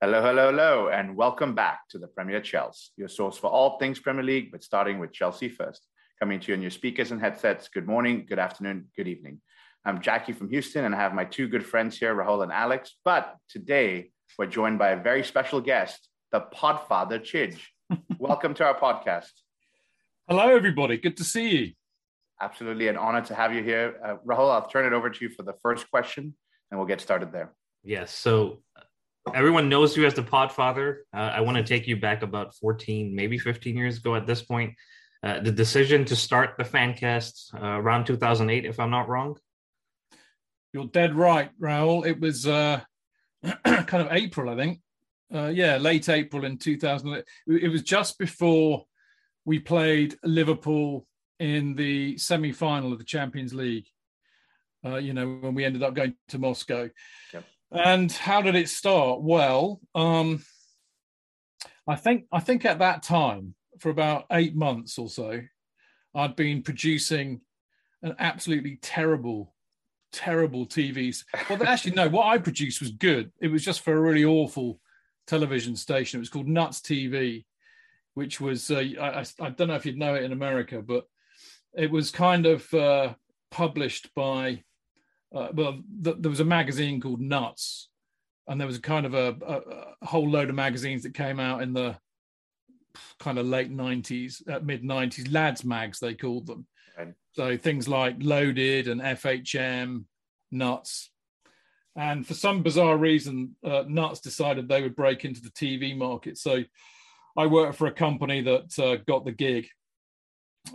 Hello, hello, hello, and welcome back to the Premier Chels, your source for all things Premier League, but starting with Chelsea first. Coming to you on your speakers and headsets. Good morning, good afternoon, good evening. I'm Jackie from Houston, and I have my two good friends here, Rahul and Alex. But today we're joined by a very special guest, the Podfather Chidge. welcome to our podcast. Hello, everybody. Good to see you. Absolutely an honor to have you here. Uh, Rahul, I'll turn it over to you for the first question, and we'll get started there. Yes. So everyone knows you as the Podfather. Uh, I want to take you back about 14, maybe 15 years ago at this point. Uh, the decision to start the Fancast uh, around 2008, if I'm not wrong. You're dead right, Rahul. It was uh, kind of April, I think. Uh, yeah, late April in 2000. It was just before we played Liverpool in the semi-final of the Champions League. Uh, you know, when we ended up going to Moscow. Yep. And how did it start? Well, um, I think I think at that time, for about eight months or so, I'd been producing an absolutely terrible, terrible TVs. Well, actually, no. What I produced was good. It was just for a really awful television station. It was called Nuts TV, which was uh, I, I, don't know if you'd know it in America, but it was kind of uh, published by uh, well, th- there was a magazine called Nuts, and there was a kind of a, a, a, whole load of magazines that came out in the kind of late 90s, uh, mid 90s, lads mags, they called them. Right. So things like Loaded and FHM, Nuts. And for some bizarre reason, uh, Nuts decided they would break into the TV market. So I worked for a company that uh, got the gig.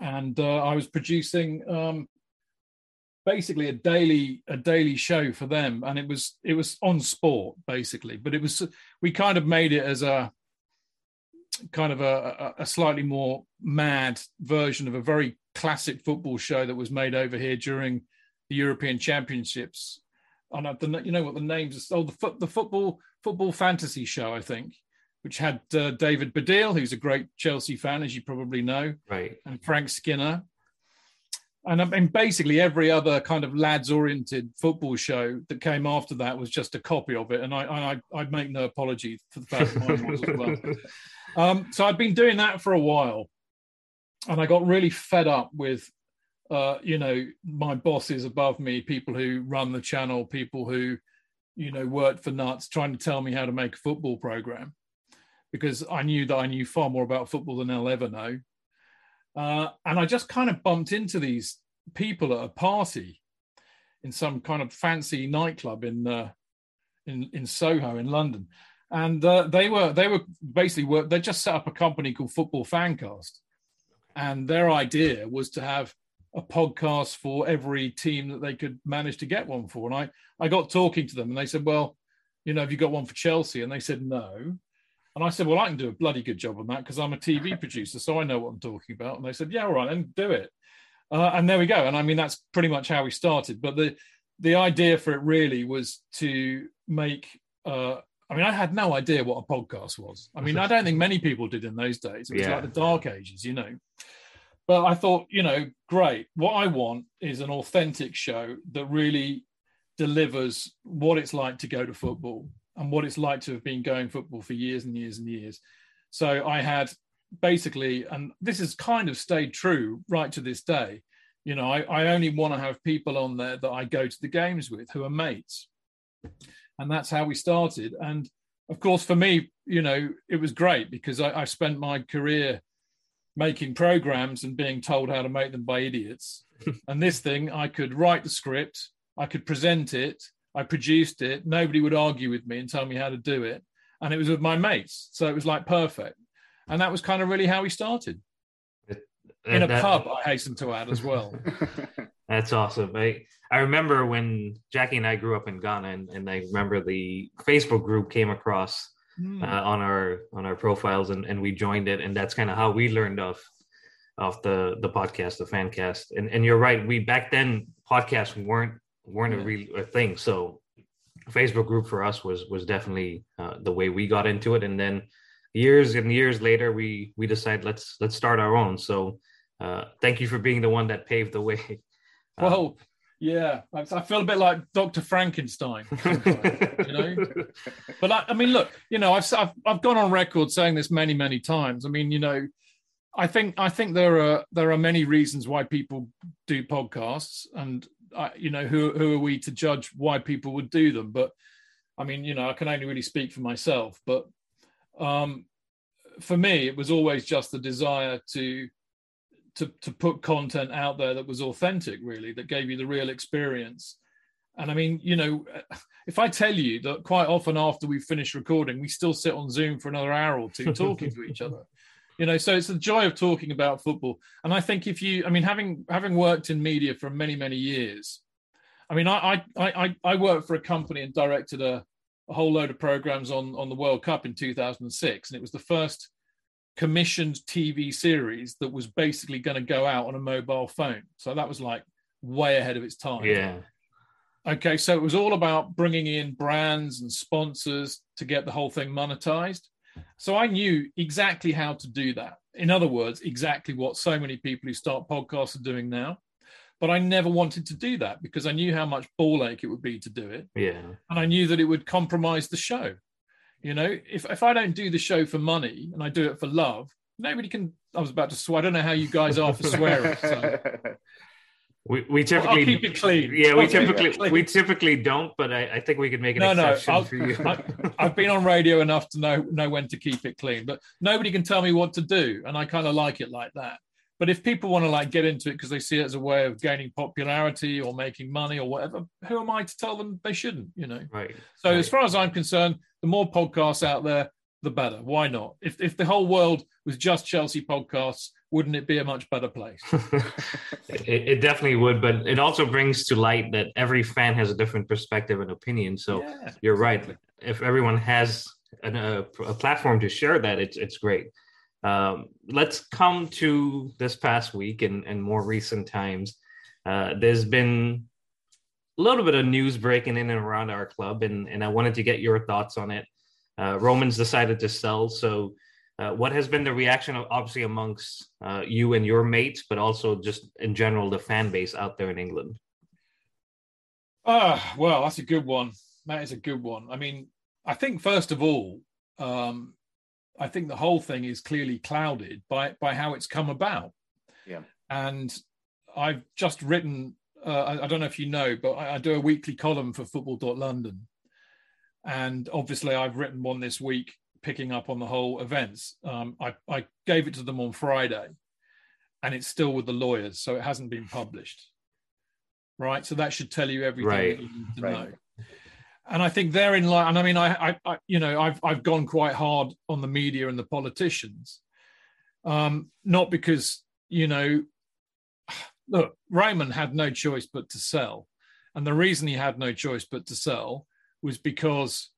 And uh, I was producing um, basically a daily a daily show for them and it was it was on sport basically but it was we kind of made it as a kind of a, a, slightly more mad version of a very classic football show that was made over here during the European Championships. And I, you know what the names are? Oh, the, the football football fantasy show, I think, which had uh, David Baddiel, who's a great Chelsea fan, as you probably know, right, and Frank Skinner, and I mean, basically every other kind of lads-oriented football show that came after that was just a copy of it, and I I I'd make no apology for the fact that mine was as well. Um, so I'd been doing that for a while, and I got really fed up with, uh, you know, my bosses above me, people who run the channel, people who, you know, worked for nuts, trying to tell me how to make a football program, because I knew that I knew far more about football than they'll ever know uh, and I just kind of bumped into these people at a party in some kind of fancy nightclub in uh, in in Soho in London, and uh, they were they were basically work, they just set up a company called Football Fancast, and their idea was to have a podcast for every team that they could manage to get one for. And I I got talking to them, and they said, well, you know, have you got one for Chelsea? And they said no. And I said, well, I can do a bloody good job on that because I'm a TV producer, so I know what I'm talking about. And they said, yeah, all right, then do it. Uh, and there we go. And I mean, that's pretty much how we started. But the the idea for it really was to make. Uh, I mean, I had no idea what a podcast was. I mean, I don't think many people did in those days. It was yeah. like the dark ages, you know. But I thought, you know, great. What I want is an authentic show that really delivers what it's like to go to football and what it's like to have been going football for years and years and years. So I had basically, and this has kind of stayed true right to this day. You know, I, I only want to have people on there that I go to the games with who are mates. And that's how we started. And of course, for me, you know, it was great because I, I spent my career making programs and being told how to make them by idiots. and this thing, I could write the script, I could present it, I produced it. Nobody would argue with me and tell me how to do it. And it was with my mates. So it was like perfect. And that was kind of really how we started. In a that, pub, I hasten to add as well. That's awesome. I, I remember when Jackie and I grew up in Ghana, and, and I remember the Facebook group came across mm. uh, on our on our profiles, and, and we joined it, and that's kind of how we learned of of the the podcast, the Fancast. And and you're right, we back then podcasts weren't weren't yeah. a real a thing. So Facebook group for us was was definitely uh, the way we got into it. And then years and years later, we we decided let's let's start our own. So uh, thank you for being the one that paved the way. well, Yeah, I feel a bit like Doctor Frankenstein, you know. But I, I, mean, look, you know, I've, I've I've gone on record saying this many many times. I mean, you know, I think I think there are there are many reasons why people do podcasts, and I, you know, who who are we to judge why people would do them? But I mean, you know, I can only really speak for myself. But um, for me, it was always just the desire to to to put content out there that was authentic really that gave you the real experience and i mean you know if i tell you that quite often after we finish recording we still sit on zoom for another hour or two talking to each other you know so it's the joy of talking about football and i think if you i mean having having worked in media for many many years i mean i i i, I worked for a company and directed a, a whole load of programs on on the world cup in 2006 and it was the first commissioned TV series that was basically going to go out on a mobile phone. So that was like way ahead of its time. Yeah. Okay, so it was all about bringing in brands and sponsors to get the whole thing monetized. So I knew exactly how to do that. In other words, exactly what so many people who start podcasts are doing now. But I never wanted to do that because I knew how much ball ache it would be to do it. Yeah. And I knew that it would compromise the show. You know, if, if I don't do the show for money and I do it for love, nobody can. I was about to swear. I don't know how you guys are for swearing. So. We, we typically I'll keep it clean. Yeah, we I'll typically we typically don't, but I, I think we can make an no, exception no, for you. I, have been on radio enough to know know when to keep it clean, but nobody can tell me what to do, and I kind of like it like that. But if people want to like get into it because they see it as a way of gaining popularity or making money or whatever, who am I to tell them they shouldn't? You know. Right. So right. as far as I'm concerned, the more podcasts out there, the better. Why not? If if the whole world was just Chelsea podcasts, wouldn't it be a much better place? it, it, definitely would, but it also brings to light that every fan has a different perspective and opinion. So yeah, you're exactly. right. If everyone has an, a, a, platform to share that, it's it's great. Um, let's come to this past week and, and more recent times. Uh, there's been a little bit of news breaking in and around our club, and, and I wanted to get your thoughts on it. Uh, Romans decided to sell. So, uh, what has been the reaction, of, obviously, amongst uh, you and your mates, but also just in general, the fan base out there in England? Ah, well, that's a good one. That is a good one. I mean, I think first of all, um, I think the whole thing is clearly clouded by by how it's come about. Yeah. And I've just written. Uh, I, I, don't know if you know, but I, I do a weekly column for Football.London, and obviously I've written one this week picking up on the whole events. Um, I, I gave it to them on Friday, and it's still with the lawyers, so it hasn't been published. Right. So that should tell you everything right. you need to right. know and I think they're in line. And I mean, I, I, I, you know, I've I've gone quite hard on the media and the politicians, um, not because you know, look, Roman had no choice but to sell, and the reason he had no choice but to sell was because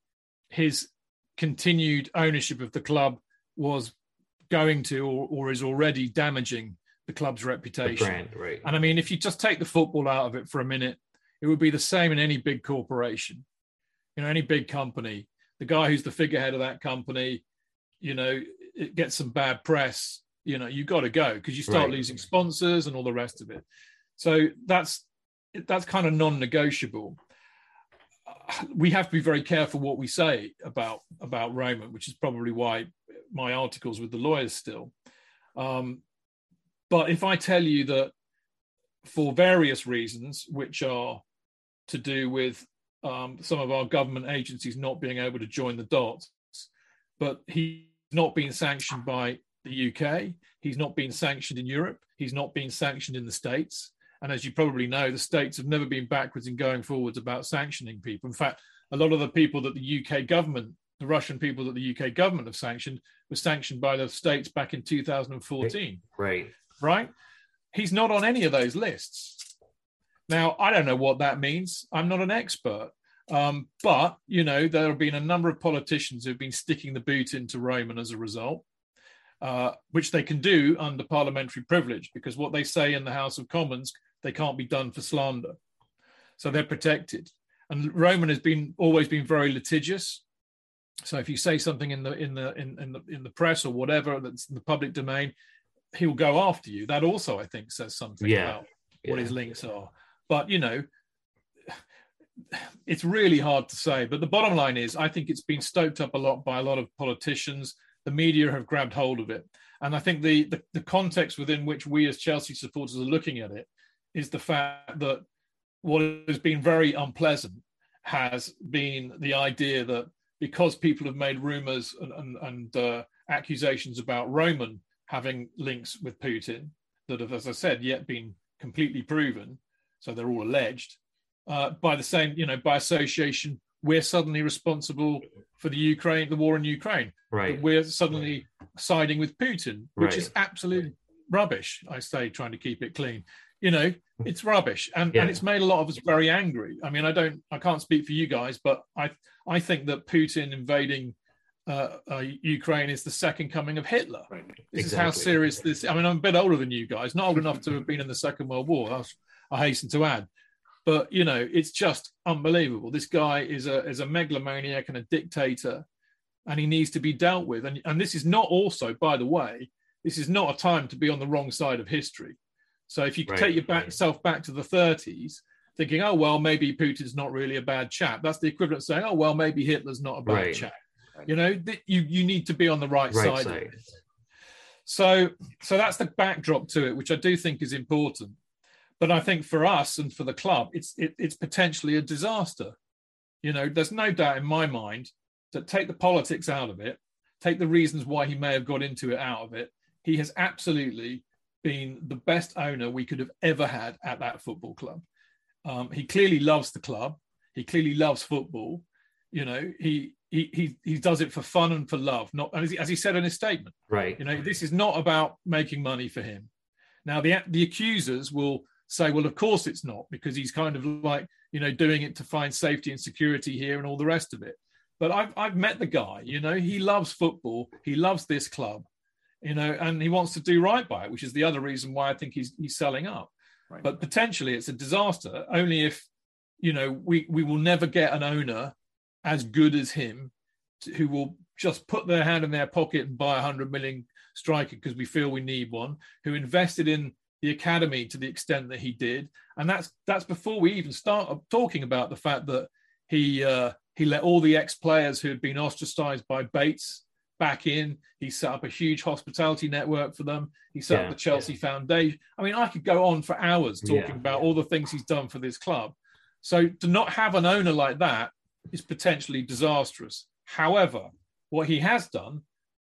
his continued ownership of the club was going to or, or is already damaging the club's reputation. The brand, right. And I mean, if you just take the football out of it for a minute, it would be the same in any big corporation you know any big company the guy who's the figurehead of that company you know it gets some bad press you know you got to go because you start right. losing sponsors and all the rest of it so that's that's kind of non-negotiable we have to be very careful what we say about about Roman, which is probably why my articles with the lawyers still. Um, but if I tell you that for various reasons, which are to do with um, some of our government agencies not being able to join the dots. But he's not been sanctioned by the UK. He's not been sanctioned in Europe. He's not been sanctioned in the States. And as you probably know, the States have never been backwards in going forwards about sanctioning people. In fact, a lot of the people that the UK government, the Russian people that the UK government have sanctioned, were sanctioned by the States back in 2014. Right. Right. He's not on any of those lists. Now, I don't know what that means. I'm not an expert. Um, but, you know, there have been a number of politicians who've been sticking the boot into Roman as a result, uh, which they can do under parliamentary privilege because what they say in the House of Commons, they can't be done for slander. So they're protected. And Roman has been always been very litigious. So if you say something in the in the in, in the in the press or whatever that's in the public domain, he'll go after you. That also, I think, says something yeah. about what yeah. his links are. But you know, it's really hard to say. But the bottom line is, I think it's been stoked up a lot by a lot of politicians. The media have grabbed hold of it. And I think the, the, the context within which we as Chelsea supporters are looking at it is the fact that what has been very unpleasant has been the idea that because people have made rumors and, and, and uh, accusations about Roman having links with Putin that have, as I said, yet been completely proven, so they're all alleged, uh, by the same, you know, by association, we're suddenly responsible for the Ukraine, the war in Ukraine. Right. We're suddenly siding with Putin, which Right. is absolute rubbish. I say, trying to keep it clean. You know, it's rubbish, and Yeah. and it's made a lot of us very angry. I mean, I don't, I can't speak for you guys, but I I think that Putin invading uh, uh, Ukraine is the second coming of Hitler. Right. This is how serious this. I mean, I'm a bit older than you guys, not old enough to have been in the Second World War. I, was- I hasten to add, but you know, it's just unbelievable. This guy is a is a megalomaniac and a dictator, and he needs to be dealt with. And and this is not also, by the way, this is not a time to be on the wrong side of history. So if you Right, take your back, right. yourself back to the 30s, thinking, oh well, maybe Putin's not really a bad chap. That's the equivalent of saying, oh well, maybe Hitler's not a bad Right. chap. You know, th- you you need to be on the right, side. side. Of it. So so that's the backdrop to it, which I do think is important. But I think for us and for the club, it's it, it's potentially a disaster. You know, there's no doubt in my mind that take the politics out of it, take the reasons why he may have got into it out of it. He has absolutely been the best owner we could have ever had at that football club. Um, he clearly loves the club. He clearly loves football. You know, he he he he does it for fun and for love. Not as he, as he said in his statement. Right. You know, this is not about making money for him. Now, the the accusers will say, well, of course it's not, because he's kind of like, you know, doing it to find safety and security here and all the rest of it. But I've I've met the guy, you know, he loves football, he loves this club, you know, and he wants to do right by it, which is the other reason why I think he's he's selling up. Right. But potentially it's a disaster only if, you know, we we will never get an owner as good as him to- who will just put their hand in their pocket and buy a 100 million striker because we feel we need one who invested in the academy to the extent that he did and that's that's before we even start talking about the fact that he uh, he let all the ex-players who had been ostracized by Bates back in he set up a huge hospitality network for them he set Yeah, up the Chelsea Foundation I mean I could go on for hours talking Yeah, about yeah. all the things he's done for this club so to not have an owner like that is potentially disastrous. However, what he has done,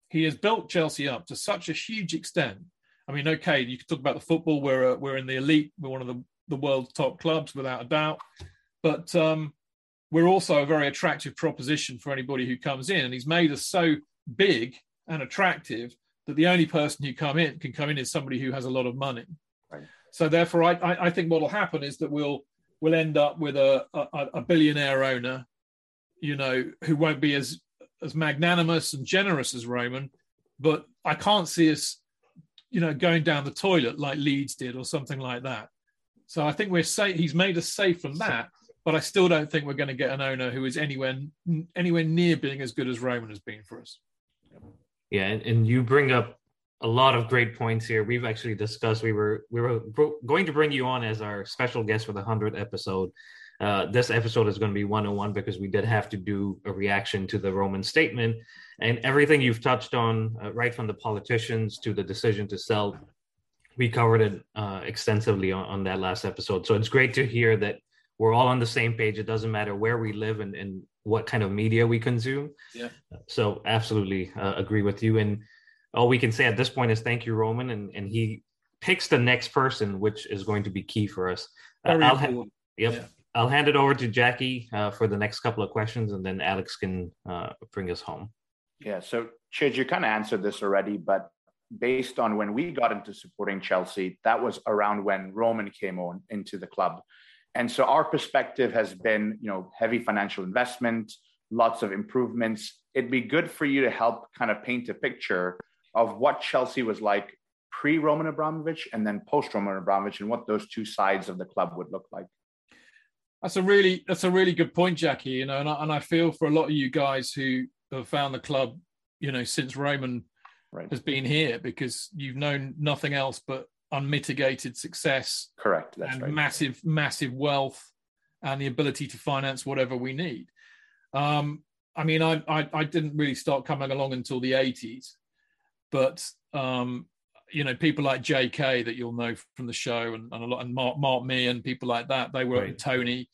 he has built Chelsea up to such a huge extent. I mean, okay, you could talk about the football. We're uh, we're in the elite. We're one of the, the world's top clubs, without a doubt. But um, we're also a very attractive proposition for anybody who comes in. And he's made us so big and attractive that the only person who come in can come in is somebody who has a lot of money. Right. So therefore, I, I, I think what will happen is that we'll we'll end up with a, a, a billionaire owner, you know, who won't be as as magnanimous and generous as Roman, but I can't see us, you know, going down the toilet like Leeds did or something like that. So I think we're safe. He's made us safe from that, but I still don't think we're going to get an owner who is anywhere anywhere near being as good as Roman has been for us. Yeah, and, and you bring up a lot of great points here. We've actually discussed. We were we were going to bring you on as our special guest for the hundredth episode. Uh, this episode is going to be 101 because we did have to do a reaction to the Roman statement and everything you've touched on, uh, right from the politicians to the decision to sell. We covered it uh, extensively on, on that last episode. So it's great to hear that we're all on the same page. It doesn't matter where we live and, and what kind of media we consume. Yeah. So absolutely uh, agree with you. And all we can say at this point is thank you, Roman. And, and he picks the next person, which is going to be key for us. Uh, I'll yep. Yeah. I'll hand it over to Jackie uh, for the next couple of questions, and then Alex can uh, bring us home. Yeah. So, Chid, you kind of answered this already, but based on when we got into supporting Chelsea, that was around when Roman came on into the club. And so our perspective has been, you know, heavy financial investment, lots of improvements. It'd be good for you to help kind of paint a picture of what Chelsea was like pre Roman Abramovich and then post Roman Abramovich and what those two sides of the club would look like. That's a really that's a really good point, Jackie. You know, and I, and I feel for a lot of you guys who have found the club, you know, since Roman Right. has been here because you've known nothing else but unmitigated success Correct. That's and right. massive, massive wealth and the ability to finance whatever we need. Um, I mean, I, I, I didn't really start coming along until the 80s, but um, you know, people like J.K. that you'll know from the show, and, and a lot, and Mark, Mark Me, and people like that. They were right. Tony.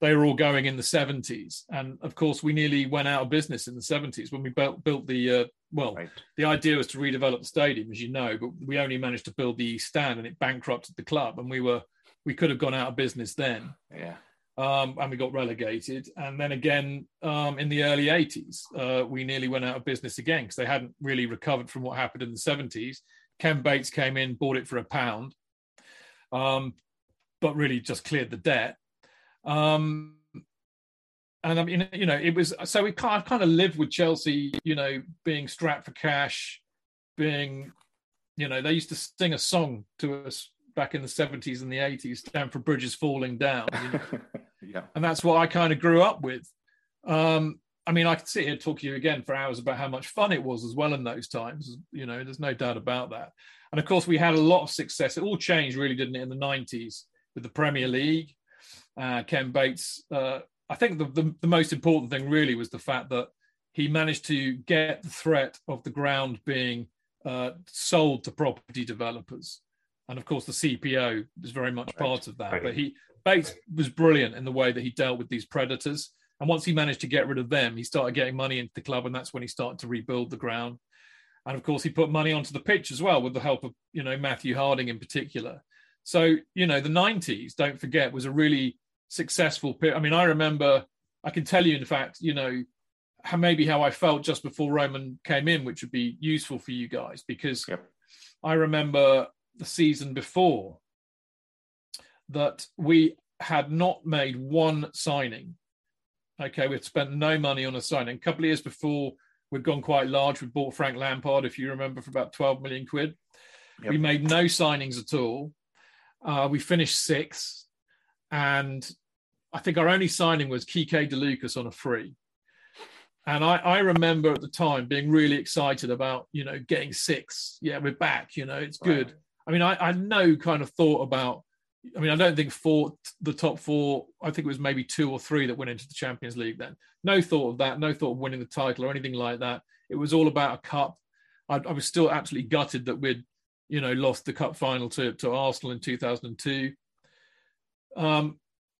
They were all going in the 70s, and of course, we nearly went out of business in the 70s when we built built the. Uh, well, right. the idea was to redevelop the stadium, as you know, but we only managed to build the East stand, and it bankrupted the club, and we were we could have gone out of business then. Yeah. Um, and we got relegated. And then again, um, in the early 80s, uh, we nearly went out of business again because they hadn't really recovered from what happened in the 70s. Ken Bates came in, bought it for a pound, um, but really just cleared the debt. Um, and I mean, you know, it was so we kind of, kind of lived with Chelsea, you know, being strapped for cash, being, you know, they used to sing a song to us back in the 70s and the 80s, Stamford Bridges falling down. You know? yeah. And that's what I kind of grew up with. Um, I mean, I could sit here and talk to you again for hours about how much fun it was as well in those times. You know, there's no doubt about that. And of course, we had a lot of success. It all changed, really, didn't it, in the 90s with the Premier League? Uh, Ken Bates. Uh, I think the, the, the most important thing really was the fact that he managed to get the threat of the ground being uh, sold to property developers and of course the CPO was very much right. part of that. Right. But he Bates was brilliant in the way that he dealt with these predators. And once he managed to get rid of them, he started getting money into the club, and that's when he started to rebuild the ground. And of course, he put money onto the pitch as well, with the help of you know Matthew Harding in particular. So you know the '90s, don't forget, was a really successful period. I mean, I remember, I can tell you, in fact, you know, how maybe how I felt just before Roman came in, which would be useful for you guys because yep. I remember the season before that we had not made one signing. Okay, we've spent no money on a signing. A couple of years before, we'd gone quite large. We bought Frank Lampard, if you remember, for about 12 million quid. Yep. We made no signings at all. Uh, we finished sixth. And I think our only signing was Quique de Lucas on a free. And I, I remember at the time being really excited about, you know, getting six. Yeah, we're back. You know, it's good. Right. I mean, I, I no kind of thought about. I mean, I don't think four the top four. I think it was maybe two or three that went into the Champions League. Then, no thought of that. No thought of winning the title or anything like that. It was all about a cup. I, I was still absolutely gutted that we'd, you know, lost the cup final to to Arsenal in 2002. Um,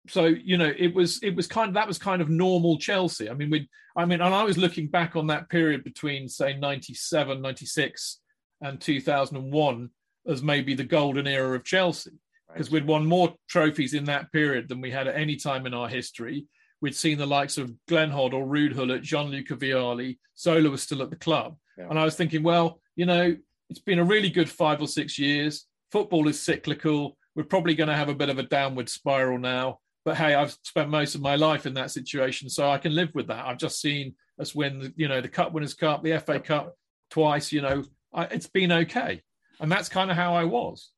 so you know it was it was kind of that was kind of normal chelsea i mean we i mean and i was looking back on that period between say 97 96 and 2001 as maybe the golden era of Chelsea because right. we'd won more trophies in that period than we had at any time in our history. We'd seen the likes of Glenn Hoddle, Ruud Gullit, Gianluca Vialli. Zola was still at the club. Yeah. And I was thinking, well, you know, it's been a really good five or six years. Football is cyclical. We're probably going to have a bit of a downward spiral now. But hey, I've spent most of my life in that situation, so I can live with that. I've just seen us win, you know, the Cup Winners' Cup, the FA Cup twice. You know, I, it's been okay and that's kind of how I was.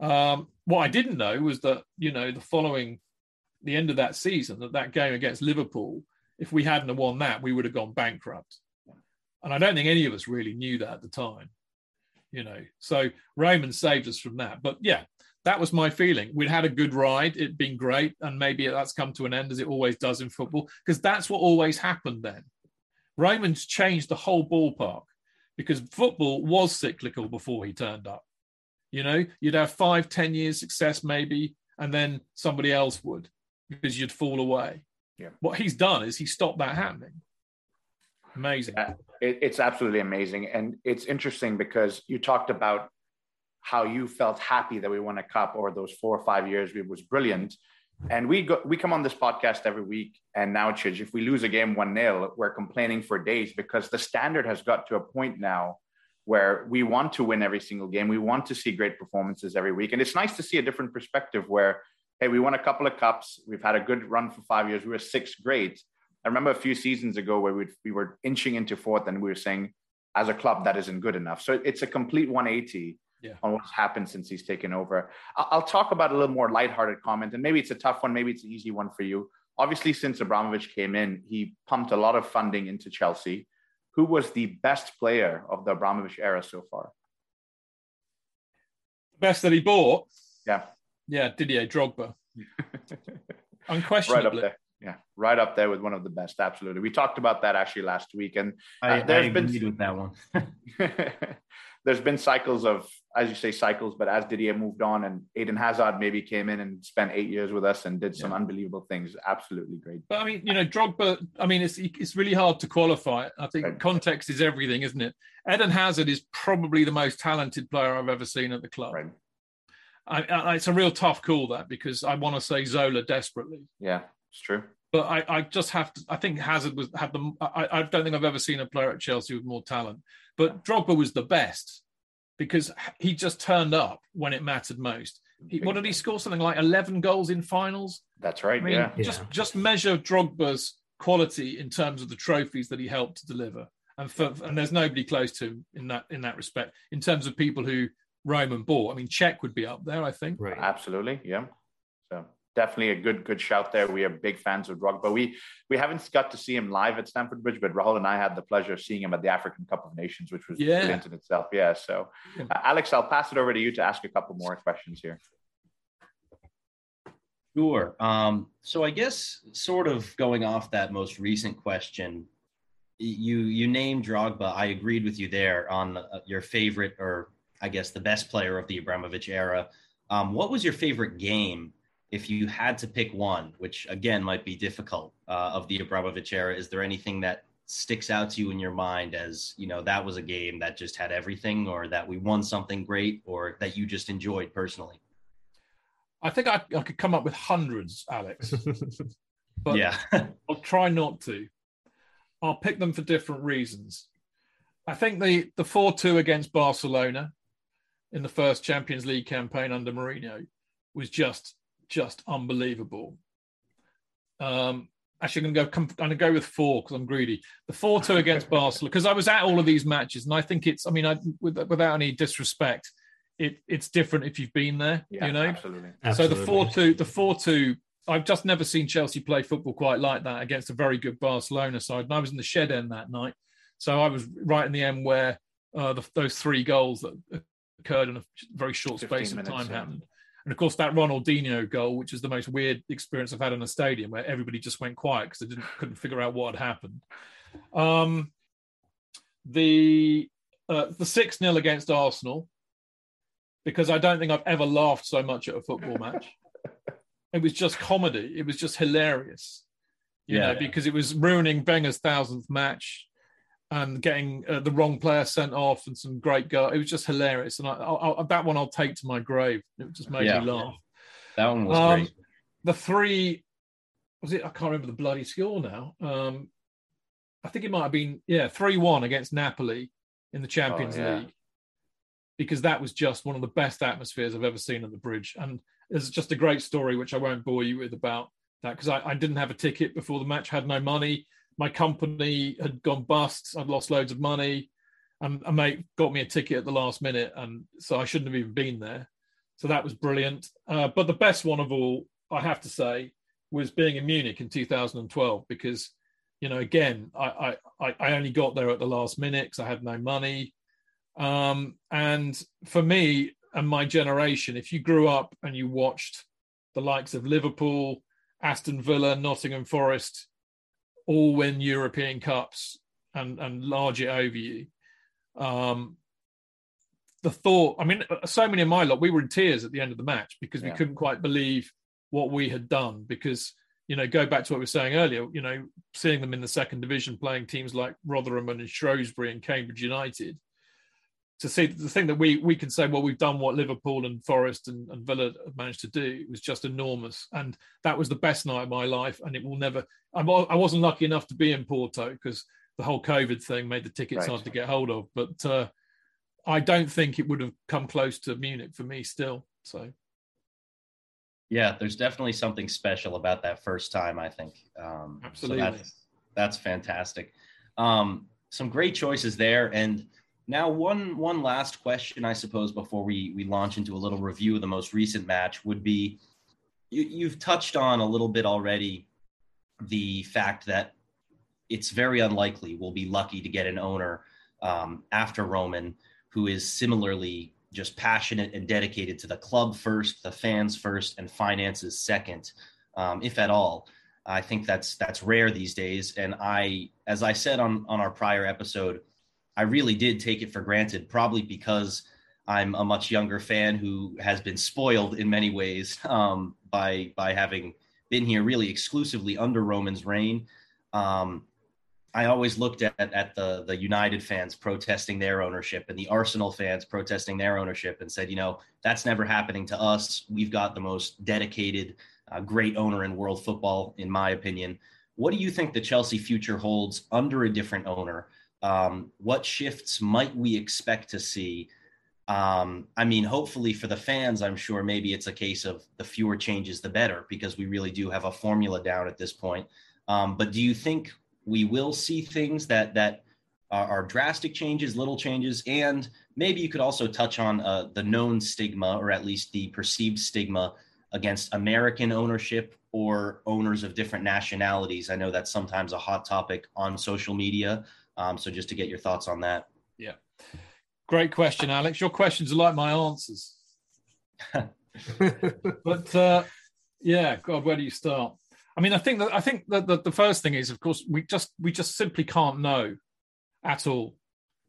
Um, what I didn't know was that you know the following the end of that season, that that game against Liverpool, if we hadn't won that, we would have gone bankrupt. And I don't think any of us really knew that at the time. You know, so Roman saved us from that. But yeah, that was my feeling. We'd had a good ride, it'd been great, and maybe that's come to an end as it always does in football, because that's what always happened then. Roman's changed the whole ballpark because football was cyclical before he turned up. You know, you'd have five, ten years success maybe, and then somebody else would because you'd fall away. Yeah. What he's done is he stopped that happening. Amazing. Yeah, it, it's absolutely amazing. And it's interesting because you talked about how you felt happy that we won a cup or those four or five years it was brilliant. And we go, we come on this podcast every week, and now, Chidge, if we lose a game one 0 we're complaining for days because the standard has got to a point now where we want to win every single game. We want to see great performances every week, and it's nice to see a different perspective where, hey, we won a couple of cups, we've had a good run for five years, we were sixth great. I remember a few seasons ago where we we were inching into fourth, and we were saying, as a club, that isn't good enough. So it's a complete 180 yeah. on what's happened since he's taken over. I'll talk about a little more lighthearted comment, and maybe it's a tough one, maybe it's an easy one for you. Obviously, since Abramovich came in, he pumped a lot of funding into Chelsea. Who was the best player of the Abramovich era so far? Best that he bought? Yeah. Yeah, Didier Drogba. Unquestionably. right up there. Yeah, right up there with one of the best. Absolutely. We talked about that actually last week, and uh, I, there's I been with that one. there's been cycles of, as you say, cycles. But as Didier moved on, and Eden Hazard maybe came in and spent eight years with us and did some yeah. unbelievable things. Absolutely great. But I mean, you know, Drogba. I mean, it's it's really hard to qualify. I think right. context is everything, isn't it? Eden Hazard is probably the most talented player I've ever seen at the club. Right. I, I, it's a real tough call that because I want to say Zola desperately. Yeah, it's true. But I, I just have to. I think Hazard was had the. I, I don't think I've ever seen a player at Chelsea with more talent. But Drogba was the best because he just turned up when it mattered most. He, what did he score? Something like eleven goals in finals. That's right. I mean, yeah. Just just measure Drogba's quality in terms of the trophies that he helped to deliver. And for, and there's nobody close to him in that in that respect. In terms of people who Roman bought, I mean, Cech would be up there. I think. Right. Absolutely. Yeah. So definitely a good good shout there. We are big fans of Drogba. We we haven't got to see him live at Stamford Bridge, but Rahul and I had the pleasure of seeing him at the African Cup of Nations, which was yeah. brilliant in itself. Yeah. So, uh, Alex, I'll pass it over to you to ask a couple more questions here. Sure. Um, so I guess sort of going off that most recent question, you you named Drogba. I agreed with you there on uh, your favorite, or I guess the best player of the Abramovich era. Um, what was your favorite game if you had to pick one, which again might be difficult uh, of the Abramovich era, is there anything that sticks out to you in your mind as you know that was a game that just had everything, or that we won something great, or that you just enjoyed personally? I think I, I could come up with hundreds, Alex. but yeah, I'll try not to. I'll pick them for different reasons. I think the the four two against Barcelona in the first Champions League campaign under Mourinho was just just unbelievable. Um, actually, I'm going to go. I'm going to go with four because I'm greedy. The four two against Barcelona because I was at all of these matches, and I think it's. I mean, I, without any disrespect, it it's different if you've been there. Yeah, you know, absolutely. So the four two, the four two. I've just never seen Chelsea play football quite like that against a very good Barcelona side. And I was in the shed end that night, so I was right in the end where uh, the, those three goals that occurred in a very short space of time yeah. happened. And of course, that Ronaldinho goal, which is the most weird experience I've had in a stadium, where everybody just went quiet because they didn't couldn't figure out what had happened. Um, the uh, the six 0 against Arsenal, because I don't think I've ever laughed so much at a football match. it was just comedy. It was just hilarious, you yeah, know, yeah. because it was ruining Wenger's thousandth match and getting uh, the wrong player sent off and some great goal. It was just hilarious, and I, I, I, that one I'll take to my grave. It just made yeah. me laugh. That one was um, great. The three was it? I can't remember the bloody score now. Um, I think it might have been yeah three one against Napoli in the Champions oh, yeah. League because that was just one of the best atmospheres I've ever seen at the bridge, and there's just a great story which I won't bore you with about that because I, I didn't have a ticket before the match, had no money my company had gone bust. I'd lost loads of money. And a mate got me a ticket at the last minute. And so I shouldn't have even been there. So that was brilliant. Uh, but the best one of all, I have to say, was being in Munich in 2012 because, you know, again, I, I, I only got there at the last minute because I had no money. Um, and for me and my generation, if you grew up and you watched the likes of Liverpool, Aston Villa, Nottingham Forest, all win European Cups and and large it over you. Um, the thought, I mean, so many of my lot, we were in tears at the end of the match because we couldn't quite believe what we had done. Because you know, go back to what we were saying earlier. You know, seeing them in the second division playing teams like Rotherham and Shrewsbury and Cambridge United, to see the thing that we we can say, well, we've done what Liverpool and Forest and, and Villa have managed to do was just enormous, and that was the best night of my life, and it will never. I'm, I wasn't lucky enough to be in Porto because the whole COVID thing made the tickets right. hard to get hold of, but uh, I don't think it would have come close to Munich for me still. So. Yeah, there's definitely something special about that first time. I think. Um, Absolutely. So that's, that's fantastic. Um, some great choices there, and now, one one last question, I suppose, before we we launch into a little review of the most recent match would be, you, you've touched on a little bit already the fact that it's very unlikely we'll be lucky to get an owner um, after Roman who is similarly just passionate and dedicated to the club first, the fans first, and finances second. um, if at all. I think that's that's rare these days. And I, as I said on on our prior episode, I really did take it for granted, probably because I'm a much younger fan who has been spoiled in many ways um, by by having been here really exclusively under Roman's reign. Um, I always looked at, at the the United fans protesting their ownership and the Arsenal fans protesting their ownership and said, you know, that's never happening to us. We've got the most dedicated, uh, great owner in world football, in my opinion. What do you think the Chelsea future holds under a different owner? Um, what shifts might we expect to see? Um, I mean, hopefully for the fans, I'm sure maybe it's a case of the fewer changes, the better, because we really do have a formula down at this point. Um, but do you think we will see things that that are, drastic changes, little changes, and maybe you could also touch on uh, the known stigma, or at least the perceived stigma against American ownership or owners of different nationalities. I know that's sometimes a hot topic on social media. Um, so just to get your thoughts on that. Yeah. Great question, Alex. Your questions are like my answers. but uh, yeah, God, where do you start? I mean, I think that I think that the, the first thing is, of course, we just we just simply can't know at all.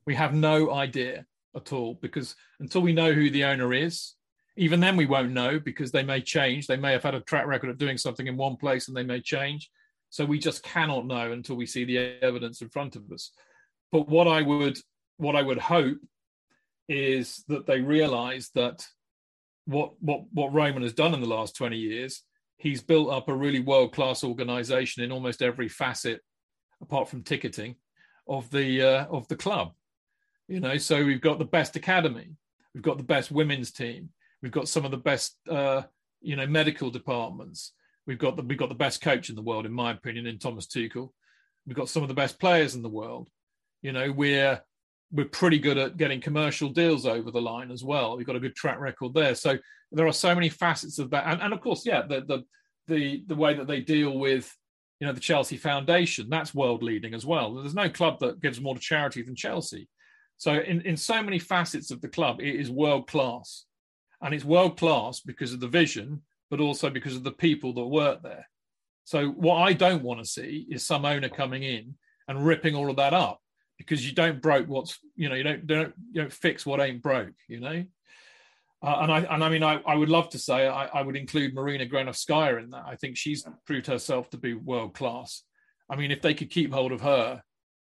We have no idea at all because until we know who the owner is, even then we won't know because they may change. They may have had a track record of doing something in one place and they may change. So we just cannot know until we see the evidence in front of us. But what I would what I would hope is that they realize that what what what Roman has done in the last 20 years he's built up a really world class organization in almost every facet, apart from ticketing, of the uh, of the club. You know, so we've got the best academy, we've got the best women's team, we've got some of the best uh, you know medical departments. We've got the we've got the best coach in the world, in my opinion, in Thomas Tuchel. We've got some of the best players in the world. You know, we're we're pretty good at getting commercial deals over the line as well. We've got a good track record there. So there are so many facets of that, and, and of course, yeah, the, the the the way that they deal with you know the Chelsea Foundation that's world leading as well. There's no club that gives more to charity than Chelsea. So in in so many facets of the club, it is world class, and it's world class because of the vision, but also because of the people that work there. So what I don't want to see is some owner coming in and ripping all of that up because you don't broke what's you know you don't don't you don't fix what ain't broke you know? Uh, and I and I mean I, I would love to say I, I would include Marina Granovskaya in that. I think she's proved herself to be world class I mean if they could keep hold of her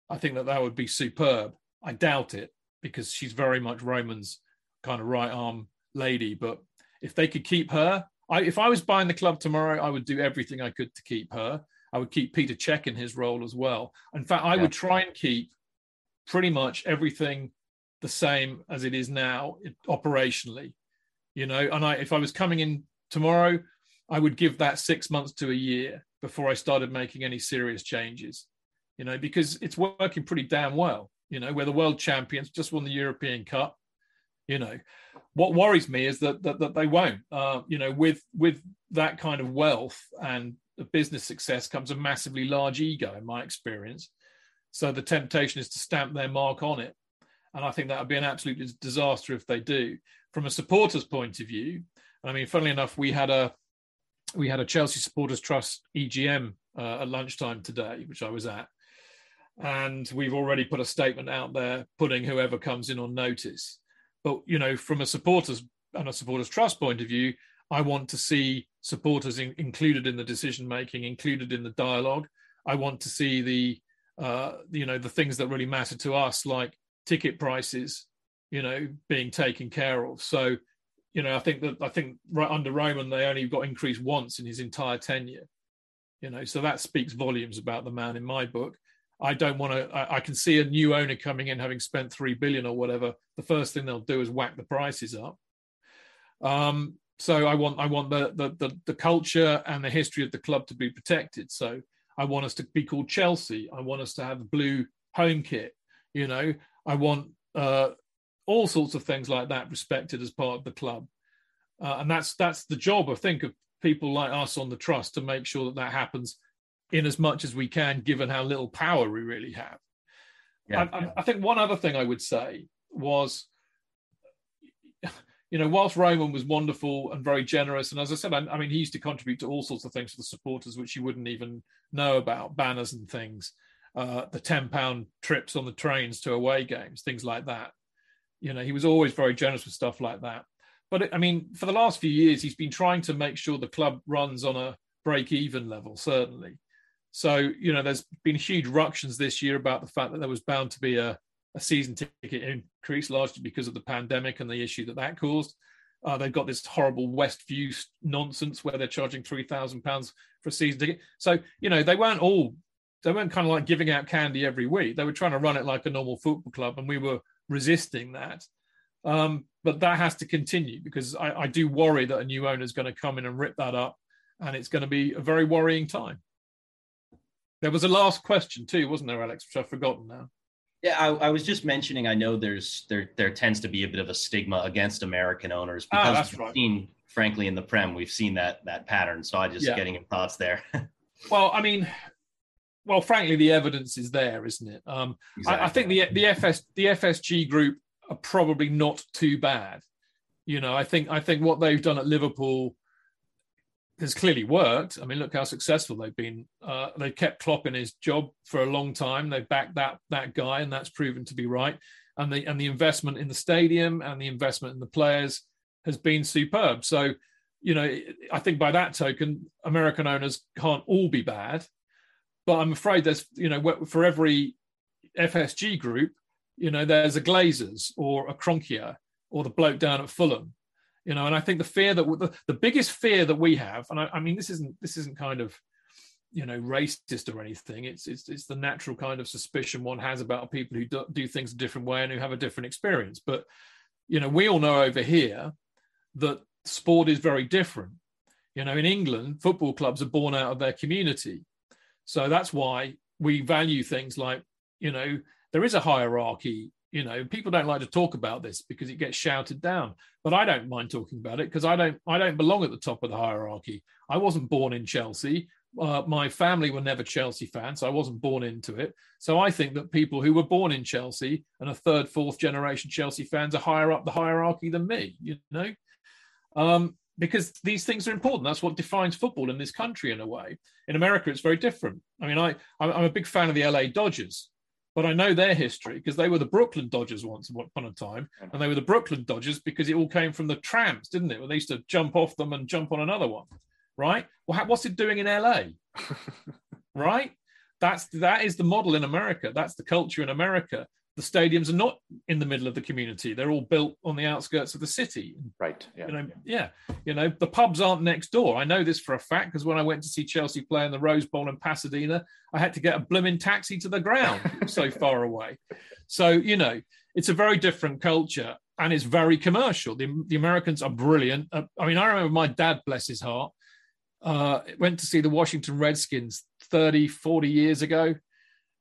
I think that that would be superb. I doubt it because she's very much Roman's kind of right arm lady but if they could keep her I, if I was buying the club tomorrow I would do everything I could to keep her. I would keep Peter Cech in his role as well. In fact I yeah. would try and keep pretty much everything the same as it is now operationally you know? And i if i was coming in tomorrow i would give that six months to a year before i started making any serious changes you know? Because it's working pretty damn well you know? We're the world champions just won the european cup you know what worries me is that that, that they won't uh, you know with with that kind of wealth and business success comes a massively large ego in my experience so the temptation is to stamp their mark on it. And I think that would be an absolute disaster if they do. From a supporter's point of view, I mean, funnily enough, we had a we had a Chelsea Supporters Trust EGM uh, at lunchtime today, which I was at, and we've already put a statement out there, putting whoever comes in on notice. But you know, from a supporters and a supporters trust point of view, I want to see supporters in, included in the decision making, included in the dialogue. I want to see the uh, you know the things that really matter to us like ticket prices you know being taken care of. So you know i think that i think right under roman they only got increased once in his entire tenure you know. So that speaks volumes about the man in my book i don't want to I, I, can see a new owner coming in having spent three billion or whatever the first thing they'll do is whack the prices up um so i want i want the the the, the culture and the history of the club to be protected so I want us to be called Chelsea. I want us to have blue home kit. You know, I want uh, all sorts of things like that respected as part of the club, uh, and that's that's the job I think of people like us on the trust to make sure that that happens in as much as we can, given how little power we really have. Yeah. I, I think one other thing I would say was you know, whilst Roman was wonderful and very generous, and as I said, I, I mean, he used to contribute to all sorts of things for the supporters, which you wouldn't even know about, banners and things, uh, the ten pound trips on the trains to away games, things like that. You know, he was always very generous with stuff like that. But I mean, for the last few years, he's been trying to make sure the club runs on a break even level, certainly. So, you know, there's been huge ructions this year about the fact that there was bound to be a, a season ticket increase, largely because of the pandemic and the issue that that caused. Uh, they've got this horrible Westview nonsense where they're charging three thousand pounds for a season ticket. So you know they weren't all they weren't kind of like giving out candy every week. They were trying to run it like a normal football club, and we were resisting that. Um, but that has to continue because I, I do worry that a new owner is going to come in and rip that up, and it's going to be a very worrying time. There was a last question too, wasn't there, Alex? Which I've forgotten now. Yeah, I, I, was just mentioning. I know there's there there tends to be a bit of a stigma against American owners ah, because ah, that's we've right. seen, frankly, in the Prem, we've seen that that pattern. So I just yeah. getting your thoughts there. well, I mean, well, frankly, the evidence is there, isn't it? Um, exactly. I, I, think the the FS the FSG group are probably not too bad. You know, I think I think what they've done at Liverpool has clearly worked. I mean, look how successful they've been. Uh, they kept Klopp in his job for a long time. They've backed that that guy, and that's proven to be right. And the and the investment in the stadium and the investment in the players has been superb. So, you know, I think by that token, American owners can't all be bad. But I'm afraid there's, you know, for every FSG group, you know, there's a Glazers or a Kroenke or the bloke down at Fulham you know and i think the fear that the, the biggest fear that we have and I, I, mean this isn't this isn't kind of you know racist or anything. It's it's, it's the natural kind of suspicion one has about people who do, do things a different way and who have a different experience. But you know we all know over here that sport is very different. You know in england football clubs are born out of their community. So that's why we value things like you know there is a hierarchy you know people don't like to talk about this because it gets shouted down but i don't mind talking about it because i don't i don't belong at the top of the hierarchy. I wasn't born in chelsea. Uh, my family were never chelsea fans so i wasn't born into it. So i think that people who were born in chelsea and a third fourth generation chelsea fans are higher up the hierarchy than me you know? Um, because these things are important. That's what defines football in this country in a way. In america it's very different. I mean i i'm a big fan of the la dodgers but I know their history because they were the Brooklyn Dodgers once upon a time, and they were the Brooklyn Dodgers because it all came from the trams, didn't it? Well, they used to jump off them and jump on another one, right? Well, what's it doing in LA? right? That's that is the model in America. That's the culture in America the stadiums are not in the middle of the community. They're all built on the outskirts of the city. Right yeah. you know yeah. you know the pubs aren't next door. I know this for a fact because when i went to see chelsea play in the rose bowl in pasadena i had to get a blooming taxi to the ground. So far away. So you know it's a very different culture and it's very commercial. The, the americans are brilliant. Uh, i mean i remember my dad bless his heart uh, went to see the washington redskins 30 40 years ago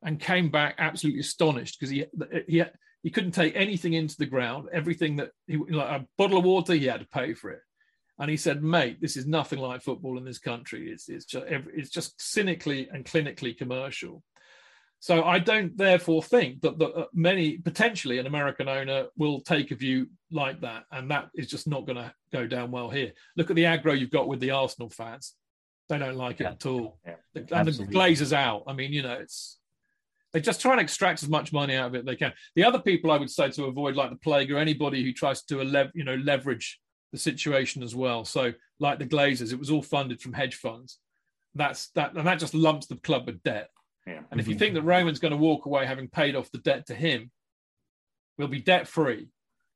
and came back absolutely astonished because he he he couldn't take anything into the ground. Everything that he like a bottle of water, he had to pay for it. And he said, "Mate, this is nothing like football in this country. It's it's just it's just cynically and clinically commercial." So I don't therefore think that the, uh, many potentially an American owner will take a view like that, and that is just not going to go down well here. Look at the aggro you've got with the Arsenal fans; they don't like yeah. it at all. Yeah. And the Glazers out. I mean, you know, it's they just try and extract as much money out of it they can. The other people I would say to avoid, like the plague, or anybody who tries to lev- you know leverage the situation as well. So, like the Glazers, it was all funded from hedge funds. That's that, and that just lumps the club with debt. Yeah. And if you think that Roman's going to walk away having paid off the debt to him, we'll be debt free.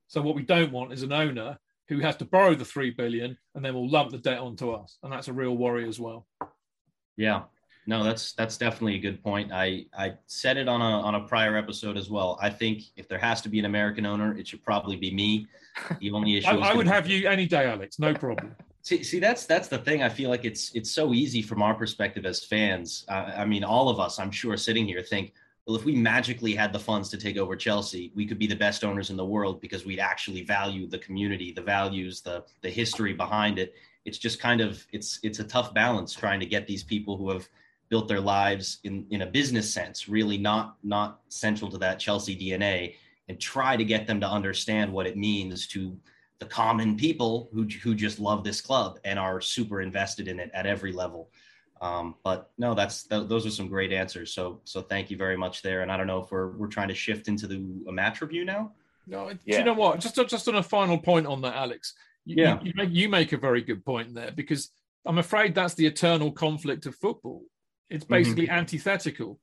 So what we don't want is an owner who has to borrow the three billion and then will lump the debt onto us, and that's a real worry as well. Yeah, no, that's that's definitely a good point. I I said it on a on a prior episode as well. I think if there has to be an American owner, it should probably be me. The only issue I, I would have you any day, Alex. No problem. See, see, that's that's the thing. I feel like it's it's so easy from our perspective as fans. Uh, I mean, all of us, I'm sure, sitting here think, well, if we magically had the funds to take over Chelsea, we could be the best owners in the world because we'd actually value the community, the values, the the history behind it. It's just kind of it's it's a tough balance trying to get these people who have built their lives in in a business sense, really not not central to that Chelsea DNA, and try to get them to understand what it means to the common people who who just love this club and are super invested in it at every level. Um, but no, that's th- those are some great answers. So so thank you very much there. And I don't know if we're we're trying to shift into the a match review now. No, yeah. do you know what? Just just on a final point on that, Alex. You, yeah, you, you, make, you make a very good point there because I'm afraid that's the eternal conflict of football. It's mm-hmm. basically mm-hmm. antithetical.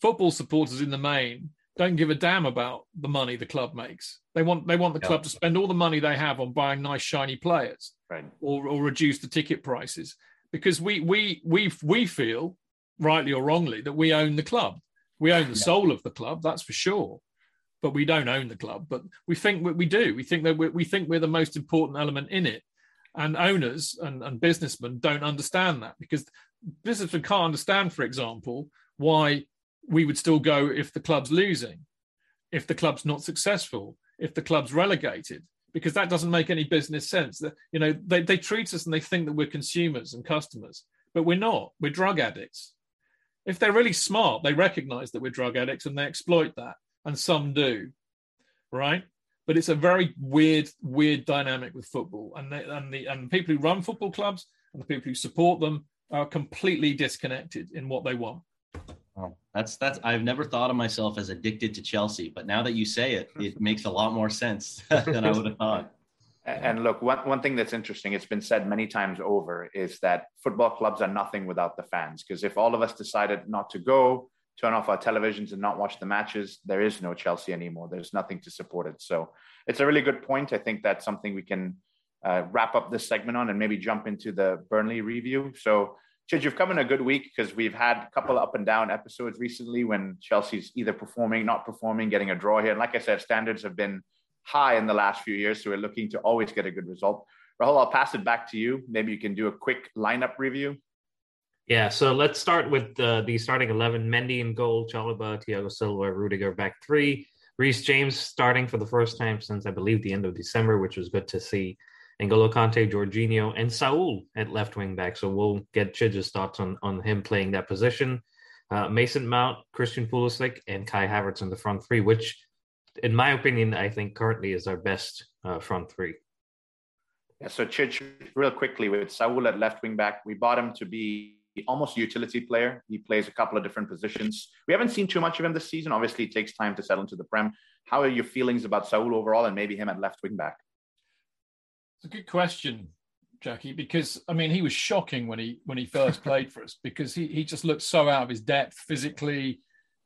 Football supporters in the main don't give a damn about the money the club makes. They want they want the club to spend all the money they have on buying nice shiny players, right. or, or reduce the ticket prices because we we we we feel rightly or wrongly that we own the club. We own the yeah. soul of the club, that's for sure. But we don't own the club. But we think we do. We think that we, we think we're the most important element in it. And owners and, and businessmen don't understand that because businessmen can't understand, for example, why we would still go if the club's losing, if the club's not successful, if the club's relegated because that doesn't make any business sense. That you know they, they treat us and they think that we're consumers and customers, but we're not. We're drug addicts. If they're really smart, they recognize that we're drug addicts and they exploit that, and some do, right? But it's a very weird, weird dynamic with football, and they, and the and the people who run football clubs and the people who support them are completely disconnected in what they want. Oh, that's that's I've never thought of myself as addicted to Chelsea, but now that you say it, it makes a lot more sense than I would have thought. And look, one, one thing that's interesting, it's been said many times over, is that football clubs are nothing without the fans. Because if all of us decided not to go, turn off our televisions and not watch the matches, there is no Chelsea anymore. There's nothing to support it. So it's a really good point. I think that's something we can uh, wrap up this segment on and maybe jump into the Burnley review. So Chidge, you've come in a good week because we've had a couple up and down episodes recently when Chelsea's either performing, not performing, getting a draw here. And like I said, standards have been high in the last few years, so we're looking to always get a good result. Rahul, I'll pass it back to you. Maybe you can do a quick lineup review. Yeah, so let's start with uh, the starting 11. Mendy in goal, Chalobah, Thiago Silva, Rudiger back three. Reece James starting for the first time since, I believe, the end of December, which was good to see. N'Golo Kante, Jorginho, and Saul at left wing back. So we'll get Chidge's thoughts on, on him playing that position. Uh, Mason Mount, Christian Pulisic, and Kai Havertz in the front three, which, in my opinion, I think currently is our best uh, front three. Yeah, so Chidge, real quickly with Saul at left wing back, we bought him to be almost utility player. He plays a couple of different positions. We haven't seen too much of him this season. Obviously, it takes time to settle into the Prem. How are your feelings about Saul overall and maybe him at left wing back? It's a good question, Jackie, because I mean he was shocking when he when he first played for us because he he just looked so out of his depth physically,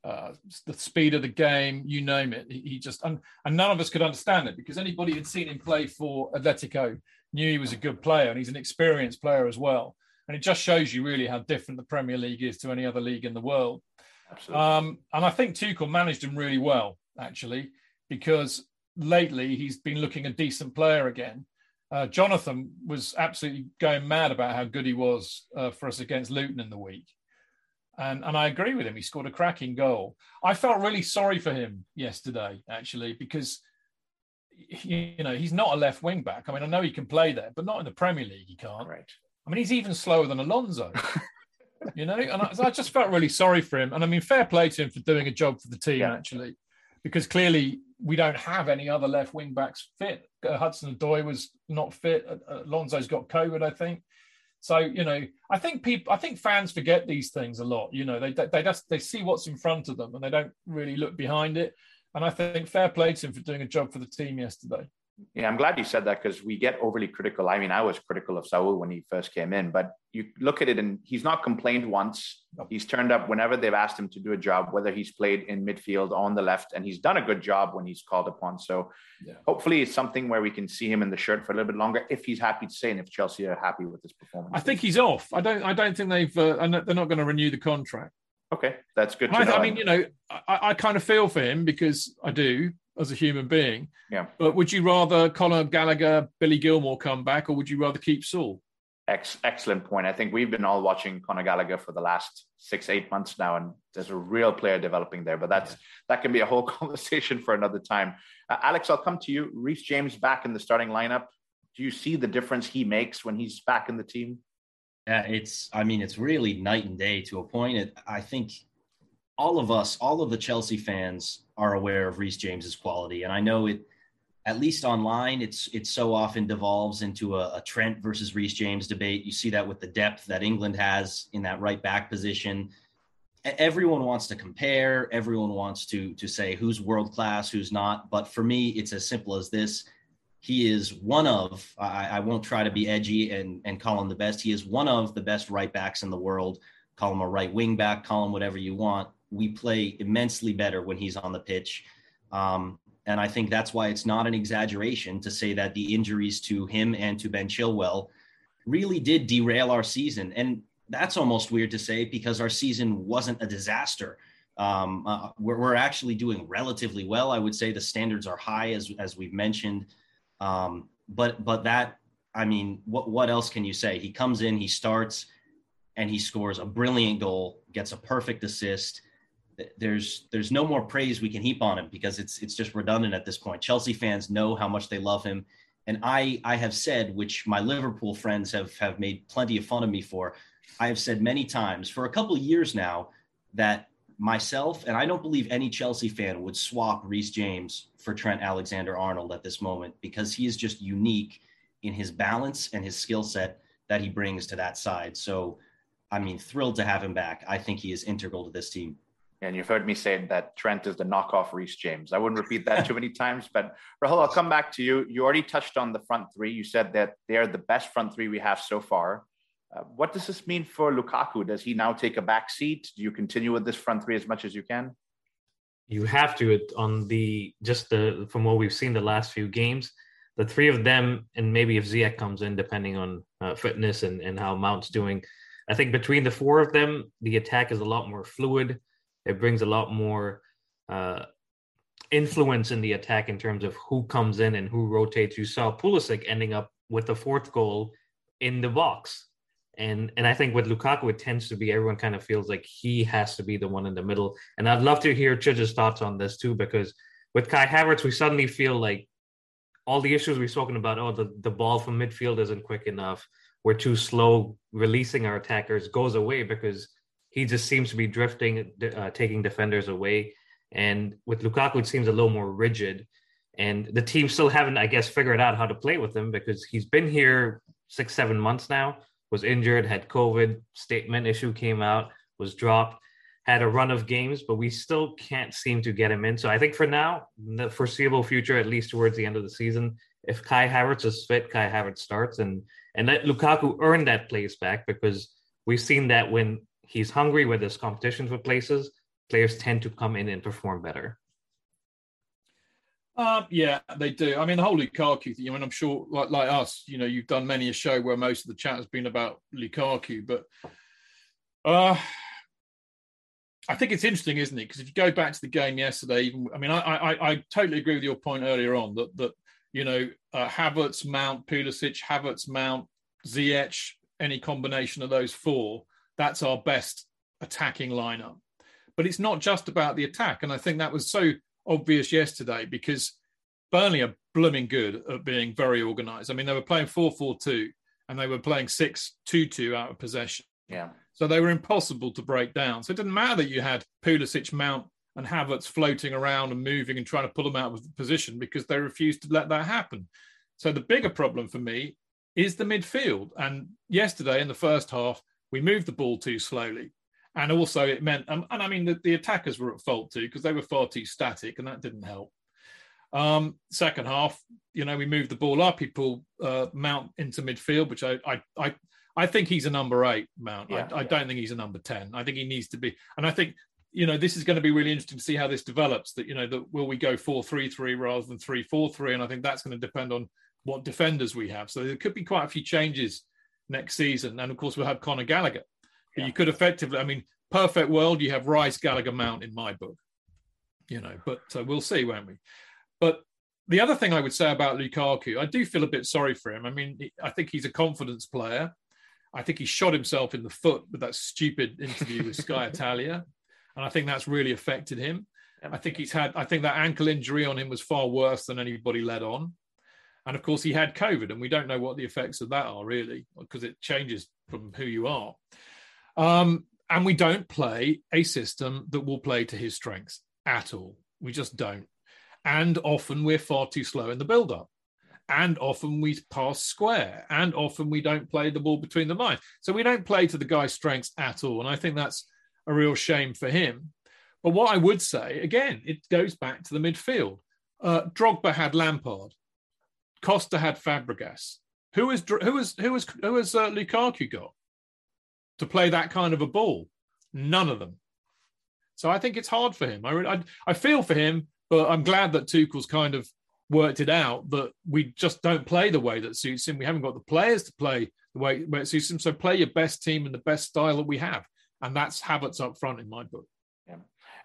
uh, the speed of the game, you name it. He, he just and, and none of us could understand it because anybody who'd seen him play for Atletico knew he was a good player and he's an experienced player as well. And it just shows you really how different the Premier League is to any other league in the world. Absolutely. Um, and I think Tuchel managed him really well, actually, because lately he's been looking a decent player again. Uh, Jonathan was absolutely going mad about how good he was uh, for us against Luton in the week. And, and I agree with him. He scored a cracking goal. I felt really sorry for him yesterday, actually, because you know he's not a left wing back. I mean, I know he can play there, but not in the Premier League. He can't. Right. I mean, he's even slower than Alonso. you know, and I, I, just felt really sorry for him. And I mean, fair play to him for doing a job for the team, yeah. actually, because clearly we don't have any other left wing backs fit. Uh, Hudson Odoi was not fit. Uh, Alonso's got COVID, I think. So you know, I think people, I think fans forget these things a lot. You know, they they just they see what's in front of them and they don't really look behind it. And I think fair play to him for doing a job for the team yesterday. Yeah, I'm glad you said that because we get overly critical. I mean, I was critical of Saul when he first came in, but you look at it and he's not complained once. He's turned up whenever they've asked him to do a job, whether he's played in midfield on the left, and he's done a good job when he's called upon. So yeah. hopefully it's something where we can see him in the shirt for a little bit longer if he's happy to stay and if Chelsea are happy with his performance. I think he's off. I don't. I don't think they've. Uh, they're not going to renew the contract. Okay, that's good. I, I, mean, you know, I, I kind of feel for him because I do as a human being. Yeah. But would you rather Conor Gallagher, Billy Gilmour come back, or would you rather keep Saul? Ex- excellent point. I think we've been all watching Conor Gallagher for the last six, eight months now, and there's a real player developing there. But that's yeah. that can be a whole conversation for another time. Uh, Alex, I'll come to you. Reece James back in the starting lineup. Do you see the difference he makes when he's back in the team? Yeah, it's. I mean, it's really night and day to a point. It, I think all of us, all of the Chelsea fans are aware of Reece James's quality. And I know it at least online, it's it so often devolves into a, a Trent versus Reece James debate. You see that with the depth that England has in that right back position. Everyone wants to compare. Everyone wants to to say who's world class, who's not. But for me, it's as simple as this: he is one of. I, I won't try to be edgy and and call him the best. He is one of the best right backs in the world. Call him a right wing back. Call him whatever you want. We play immensely better when he's on the pitch. Um, and I think that's why it's not an exaggeration to say that the injuries to him and to Ben Chilwell really did derail our season. And that's almost weird to say because our season wasn't a disaster. Um, uh, we're, we're, actually doing relatively well. I would say the standards are high, as as we've mentioned. Um, but but that, I mean, what what else can you say? He comes in, he starts, and he scores a brilliant goal, gets a perfect assist there's there's no more praise we can heap on him because it's it's just redundant at this point. Chelsea fans know how much they love him, and I I have said, which my Liverpool friends have have made plenty of fun of me for. I have said many times for a couple of years now that myself and I don't believe any Chelsea fan would swap Reece James for Trent Alexander Arnold at this moment because he is just unique in his balance and his skill set that he brings to that side. So, I mean, thrilled to have him back. I think he is integral to this team. And you've heard me say that Trent is the knockoff Reece James. I wouldn't repeat that too many times, but Rahul, I'll come back to you. You already touched on the front three. You said that they're the best front three we have so far. Uh, what does this mean for Lukaku? Does he now take a back seat? Do you continue with this front three as much as you can? You have to on the just the from what we've seen the last few games. The three of them, and maybe if Ziyech comes in, depending on uh, fitness and, and how Mount's doing, I think between the four of them, the attack is a lot more fluid it brings a lot more uh, influence in the attack in terms of who comes in and who rotates. You saw Pulisic ending up with the fourth goal in the box. And and I think with Lukaku, it tends to be everyone kind of feels like he has to be the one in the middle. And I'd love to hear Chidge's thoughts on this too, because with Kai Havertz, we suddenly feel like all the issues we've spoken about, oh, the, the ball from midfield isn't quick enough. We're too slow releasing our attackers goes away because he just seems to be drifting, uh, taking defenders away. And with Lukaku, it seems a little more rigid. And the team still haven't, I guess, figured out how to play with him because he's been here six, seven months now, was injured, had COVID, statement issue came out, was dropped, had a run of games, but we still can't seem to get him in. So I think for now, the foreseeable future, at least towards the end of the season, if Kai Havertz is fit, Kai Havertz starts and and let Lukaku earn that place back because we've seen that when he's hungry when there's competition for places, players tend to come in and perform better. Um, yeah, they do. I mean, the whole Lukaku thing. I mean, I'm sure, like like us, you know, you've done many a show where most of the chat has been about Lukaku, but uh, I think it's interesting, isn't it? Because if you go back to the game yesterday, even I mean, I, I I totally agree with your point earlier on that that you know uh, Havertz, Mount, Pulisic, Havertz, Mount, Ziyech, any combination of those four that's our best attacking lineup. But it's not just about the attack. And I think that was so obvious yesterday because Burnley are blooming good at being very organized. I mean, they were playing 4 4 2 and they were playing 6 2 2 out of possession. Yeah. So they were impossible to break down. So it didn't matter that you had Pulisic, Mount, and Havertz floating around and moving and trying to pull them out of position because they refused to let that happen. So the bigger problem for me is the midfield. And yesterday in the first half, we moved the ball too slowly. And also, it meant, um, and I mean, the, the, attackers were at fault too because they were far too static, and that didn't help. Um, second half, you know, we moved the ball up. He pulled uh, Mount into midfield, which I, I, I, I think he's a number eight Mount. Yeah, I, I don't think he's a number ten. I think he needs to be, and I think you know this is going to be really interesting to see how this develops. That you know, that will we go four three three rather than three four three, and I think that's going to depend on what defenders we have. So there could be quite a few changes next season. And of course, we'll have Conor Gallagher. But yeah. you could effectively, I mean, perfect world, you have Rice, Gallagher, Mount in my book, you know, but uh, we'll see, won't we? But the other thing I would say about Lukaku, I do feel a bit sorry for him. I mean, I think he's a confidence player. I think he shot himself in the foot with that stupid interview with Sky Italia. And I think that's really affected him. I think he's had, I think that ankle injury on him was far worse than anybody led on. And of course, he had COVID, and we don't know what the effects of that are really, because it changes from who you are. Um, and we don't play a system that will play to his strengths at all. We just don't. And often we're far too slow in the build up. And often we pass square. And often we don't play the ball between the lines. So we don't play to the guy's strengths at all. And I think that's a real shame for him. But what I would say, again, it goes back to the midfield. Uh, Drogba had Lampard. Costa had Fabregas. Who is who is who is who has uh, Lukaku got to play that kind of a ball? None of them. So I think it's hard for him. I, I, I feel for him, but I'm glad that Tuchel's kind of worked it out that we just don't play the way that suits him. We haven't got the players to play the way, way it suits him. So play your best team and the best style that we have, and that's Havertz up front in my book. Yeah.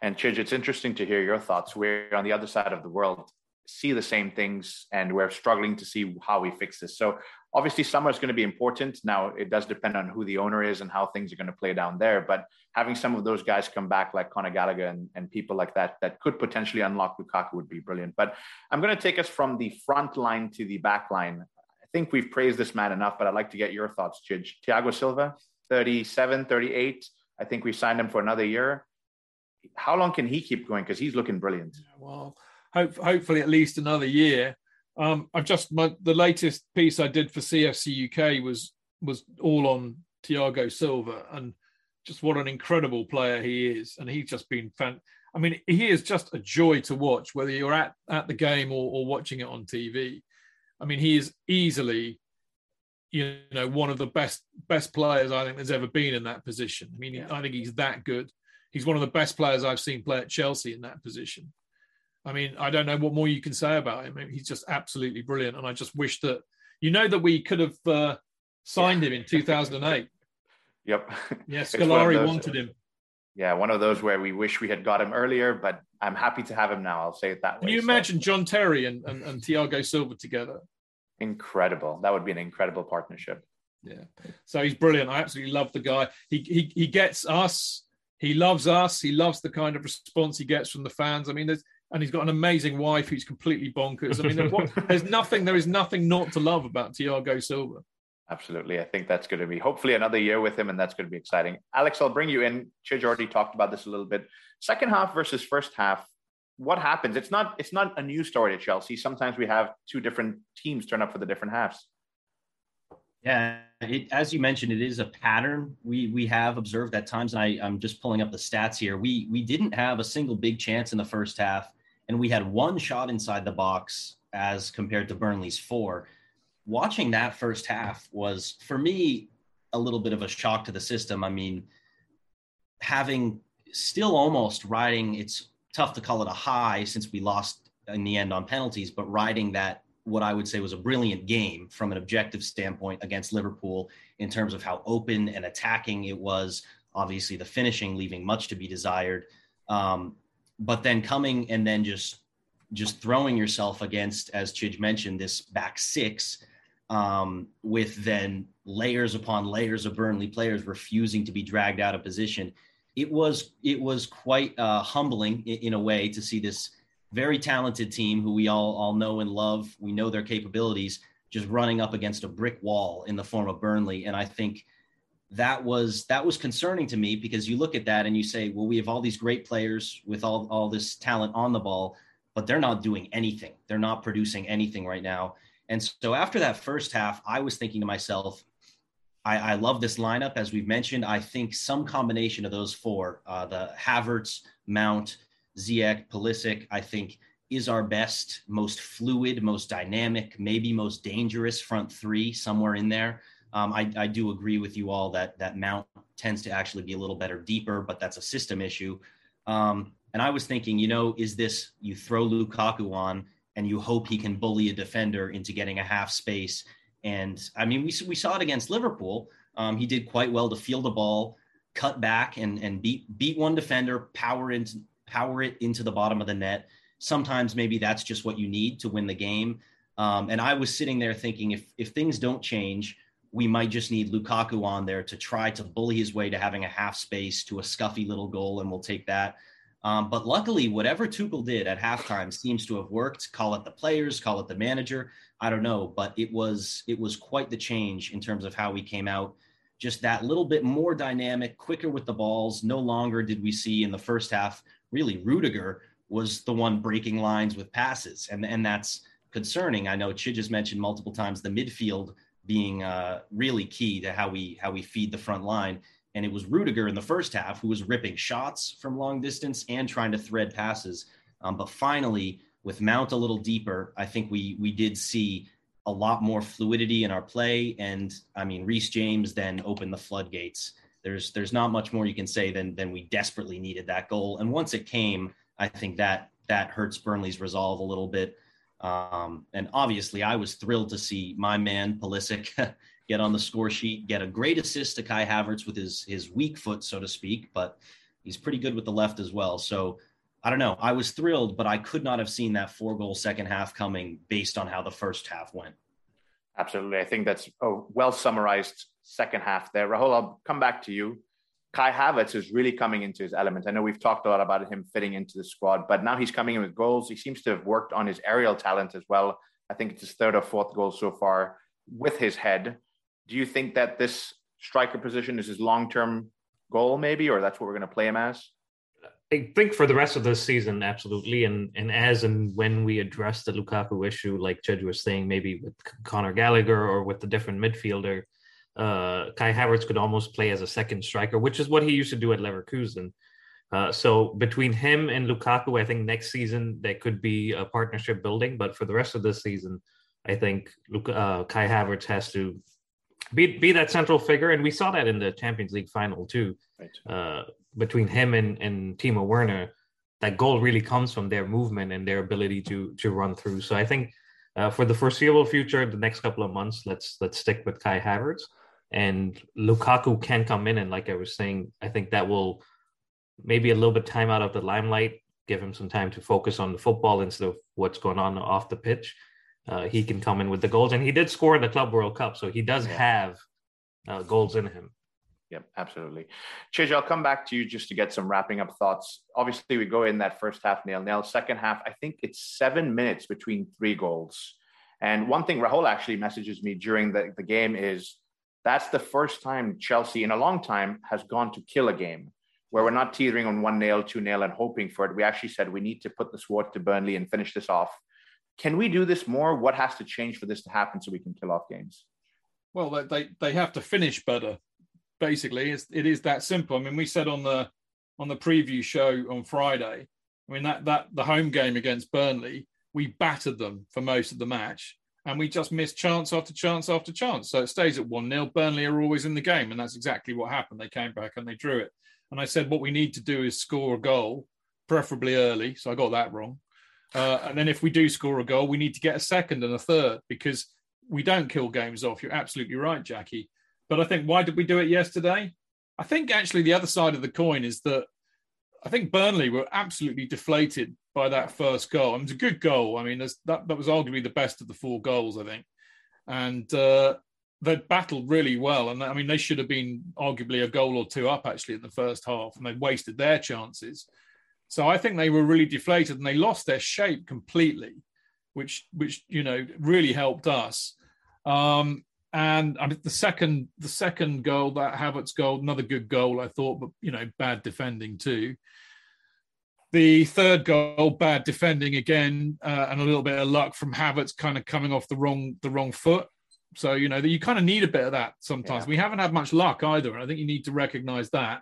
And Chidge, it's interesting to hear your thoughts. We're on the other side of the world see the same things and we're struggling to see how we fix this. So obviously summer is going to be important. Now it does depend on who the owner is and how things are going to play down there. But having some of those guys come back like Conor Gallagher and, and people like that that could potentially unlock Lukaku would be brilliant. But I'm going to take us from the front line to the back line. I think we've praised this man enough, but I'd like to get your thoughts, Chidge. Thiago Silva, 37, 38. I think we signed him for another year. How long can he keep going? Because he's looking brilliant. Well, hope, hopefully at least another year. Um, I've just my, the latest piece I did for CFC UK was was all on Thiago Silva and just what an incredible player he is, and he's just been fan. I mean, he is just a joy to watch, whether you're at at the game or, or watching it on TV. I mean, he is easily, you know, one of the best best players I think there's ever been in that position. I mean, yeah. I think he's that good. He's one of the best players I've seen play at Chelsea in that position. I mean, I don't know what more you can say about him. I mean, he's just absolutely brilliant, and I just wish that you know that we could have uh, signed him in 2008. yep. Yeah, Scolari wanted him. Yeah, one of those where we wish we had got him earlier, but I'm happy to have him now. I'll say it that way. Can you so. imagine John Terry and, and, and Thiago Silva together? Incredible. That would be an incredible partnership. Yeah. So he's brilliant. I absolutely love the guy. He he he gets us. He loves us. He loves the kind of response he gets from the fans. I mean, there's and he's got an amazing wife who's completely bonkers. I mean, what, there's nothing, there is nothing not to love about Thiago Silva. Absolutely. I think that's going to be hopefully another year with him, and that's going to be exciting. Alex, I'll bring you in. Chidge already talked about this a little bit. Second half versus first half. What happens? It's not it's not a new story at Chelsea. Sometimes we have two different teams turn up for the different halves. Yeah, it, as you mentioned, it is a pattern we we have observed at times. And I, I'm just pulling up the stats here. We we didn't have a single big chance in the first half and we had one shot inside the box as compared to Burnley's four. Watching that first half was for me a little bit of a shock to the system. I mean, having still almost riding, it's tough to call it a high since we lost in the end on penalties, but riding that what I would say was a brilliant game from an objective standpoint against Liverpool in terms of how open and attacking it was. Obviously, the finishing leaving much to be desired. Um, but then coming and then just just throwing yourself against, as Chidge mentioned, this back six, um, with then layers upon layers of Burnley players refusing to be dragged out of position. It was it was quite uh, humbling in, in, a way to see this very talented team who we all all know and love. We know their capabilities, just running up against a brick wall in the form of Burnley. And I think that was that was concerning to me because you look at that and you say, well, we have all these great players with all all this talent on the ball, but they're not doing anything. They're not producing anything right now. And so after that first half, I was thinking to myself, I, I love this lineup. As we've mentioned, I think some combination of those four, uh, the Havertz, Mount, Ziyech, Pulisic, I think is our best, most fluid, most dynamic, maybe most dangerous front three somewhere in there. Um, I, I, do agree with you all that that Mount tends to actually be a little better deeper, but that's a system issue. Um, and I was thinking, you know, is this you throw Lukaku on and you hope he can bully a defender into getting a half space? And I mean, we we saw it against Liverpool. Um, he did quite well to field the ball, cut back, and and beat beat one defender, power into power it into the bottom of the net. Sometimes maybe that's just what you need to win the game. Um, and I was sitting there thinking, if if things don't change we might just need Lukaku on there to try to bully his way to having a half space to a scuffy little goal, and we'll take that. Um, but luckily, whatever Tuchel did at halftime seems to have worked. Call it the players, call it the manager. I don't know, but it was it was quite the change in terms of how we came out. Just that little bit more dynamic, quicker with the balls. No longer did we see in the first half really Rudiger was the one breaking lines with passes, and and that's concerning. I know Chidge has mentioned multiple times the midfield being uh, really key to how we how we feed the front line. And it was Rudiger in the first half who was ripping shots from long distance and trying to thread passes. Um, but finally, with Mount a little deeper, I think we we did see a lot more fluidity in our play. And I mean, Reece James then opened the floodgates. There's there's not much more you can say than than we desperately needed that goal. And once it came, I think that that hurts Burnley's resolve a little bit. Um, and obviously, I was thrilled to see my man Pulisic get on the score sheet, get a great assist to Kai Havertz with his his weak foot, so to speak, but he's pretty good with the left as well. So I don't know. I was thrilled, but I could not have seen that four goal second half coming based on how the first half went. Absolutely. I think that's a well summarized second half there. Rahul, I'll come back to you. Kai Havertz is really coming into his element. I know we've talked a lot about him fitting into the squad, but now he's coming in with goals. He seems to have worked on his aerial talent as well. I think it's his third or fourth goal so far with his head. Do you think that this striker position is his long term goal, maybe, or that's what we're going to play him as? I think for the rest of this season, absolutely. And and as and when we address the Lukaku issue, like Chidge was saying, maybe with Conor Gallagher or with the different midfielder, uh, Kai Havertz could almost play as a second striker, which is what he used to do at Leverkusen. Uh, so between him and Lukaku, I think next season there could be a partnership building. But for the rest of this season, I think uh, Kai Havertz has to be be that central figure, and we saw that in the Champions League final too. Right. Uh, between him and and Timo Werner, that goal really comes from their movement and their ability to to run through. So I think uh, for the foreseeable future, the next couple of months, let's let's stick with Kai Havertz and Lukaku can come in, and like I was saying, I think that will maybe a little bit time out of the limelight, give him some time to focus on the football instead of what's going on off the pitch. Uh, he can come in with the goals, and he did score in the Club World Cup, so he does have uh, goals in him. Yep, absolutely. Chidge, I'll come back to you just to get some wrapping up thoughts. Obviously, we go in that first half nail nail. Second half, I think it's seven minutes between three goals. And one thing Rahul actually messages me during the, the game is that's the first time Chelsea in a long time has gone to kill a game where we're not teetering on one nail, two nail, and hoping for it. We actually said we need to put the sword to Burnley and finish this off. Can we do this more? What has to change for this to happen so we can kill off games? Well, they they have to finish better. Basically, it's, it is that simple. I mean, we said on the on the preview show on Friday. I mean that that the home game against Burnley, we battered them for most of the match and we just missed chance after chance after chance. So it stays at 1 0. Burnley are always in the game, and that's exactly what happened. They came back and they drew it. And I said, what we need to do is score a goal, preferably early. So I got that wrong. Uh, and then if we do score a goal, we need to get a second and a third because we don't kill games off. You're absolutely right, Jackie. But I think why did we do it yesterday? I think actually the other side of the coin is that I think Burnley were absolutely deflated by that first goal. it was a good goal. I mean, that that was arguably the best of the four goals, I think, and uh, they battled really well. And I mean, they should have been arguably a goal or two up actually in the first half, and they wasted their chances. So I think they were really deflated, and they lost their shape completely, which which you know really helped us. Um, and I mean, the second the second goal, that Havertz goal, another good goal, I thought, but you know, bad defending too. The third goal, bad defending again, uh, and a little bit of luck from Havertz, kind of coming off the wrong the wrong foot. So you know that you kind of need a bit of that sometimes. Yeah. We haven't had much luck either, and I think you need to recognise that.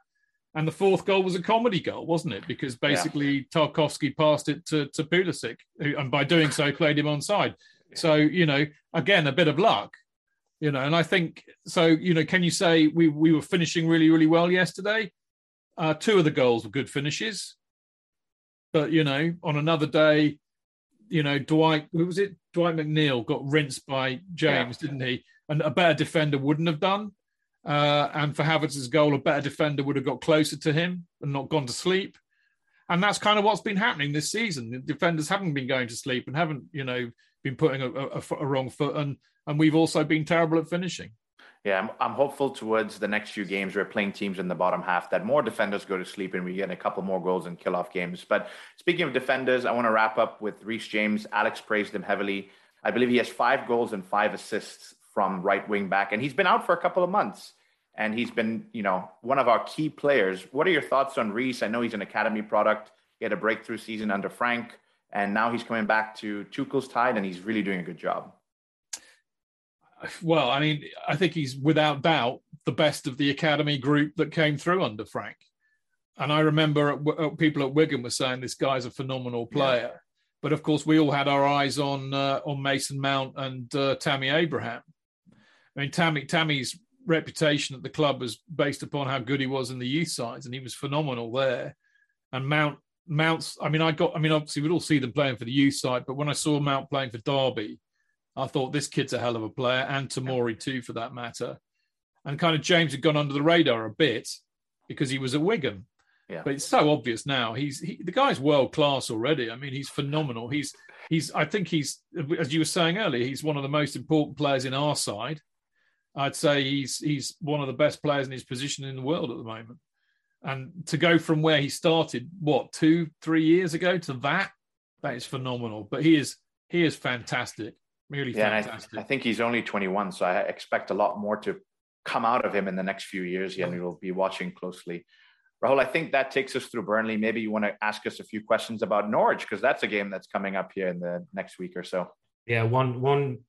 And the fourth goal was a comedy goal, wasn't it? Because basically yeah. Tarkowski passed it to to Pulisic, and by doing so played him onside. So you know, again, a bit of luck, you know. And I think so. You know, can you say we we were finishing really really well yesterday? Uh, two of the goals were good finishes. But you know, on another day, you know, Dwight, who was it? Dwight McNeil got rinsed by James, yeah. didn't he? And a better defender wouldn't have done. Uh, and for Havertz's goal, a better defender would have got closer to him and not gone to sleep. And that's kind of what's been happening this season. The defenders haven't been going to sleep and haven't, you know, been putting a, a, a wrong foot. And and we've also been terrible at finishing. Yeah, I'm, I'm hopeful towards the next few games. We're playing teams in the bottom half that more defenders go to sleep and we get a couple more goals and kill off games. But speaking of defenders, I want to wrap up with Reece James. Alex praised him heavily. I believe he has five goals and five assists from right wing back, and he's been out for a couple of months. And he's been, you know, one of our key players. What are your thoughts on Reece? I know he's an academy product. He had a breakthrough season under Frank, and now he's coming back to Tuchel's tide, and he's really doing a good job. Well, I mean, I think he's without doubt the best of the academy group that came through under Frank. And I remember uh, people at Wigan were saying this guy's a phenomenal player. Yeah. But of course, we all had our eyes on uh, on Mason Mount and uh, Tammy Abraham. I mean, Tammy Tammy's reputation at the club was based upon how good he was in the youth sides, and he was phenomenal there. And Mount Mount's, I mean, I got, I mean, obviously we'd all see them playing for the youth side, but when I saw Mount playing for Derby, I thought this kid's a hell of a player, and Tomori too, for that matter. And kind of James had gone under the radar a bit because he was at Wigan. Yeah. But it's so obvious now. He's he, the guy's world class already. I mean, he's phenomenal. He's he's. I think he's, as you were saying earlier, he's one of the most important players in our side. I'd say he's he's one of the best players in his position in the world at the moment. And to go from where he started, what two, three years ago, to that, that is phenomenal. But he is he is fantastic, really yeah, fantastic. I, I, think he's only 21, so I expect a lot more to come out of him in the next few years. Yeah, and we'll be watching closely. Rahul, I think that takes us through Burnley. Maybe you want to ask us a few questions about Norwich because that's a game that's coming up here in the next week or so. Yeah, one one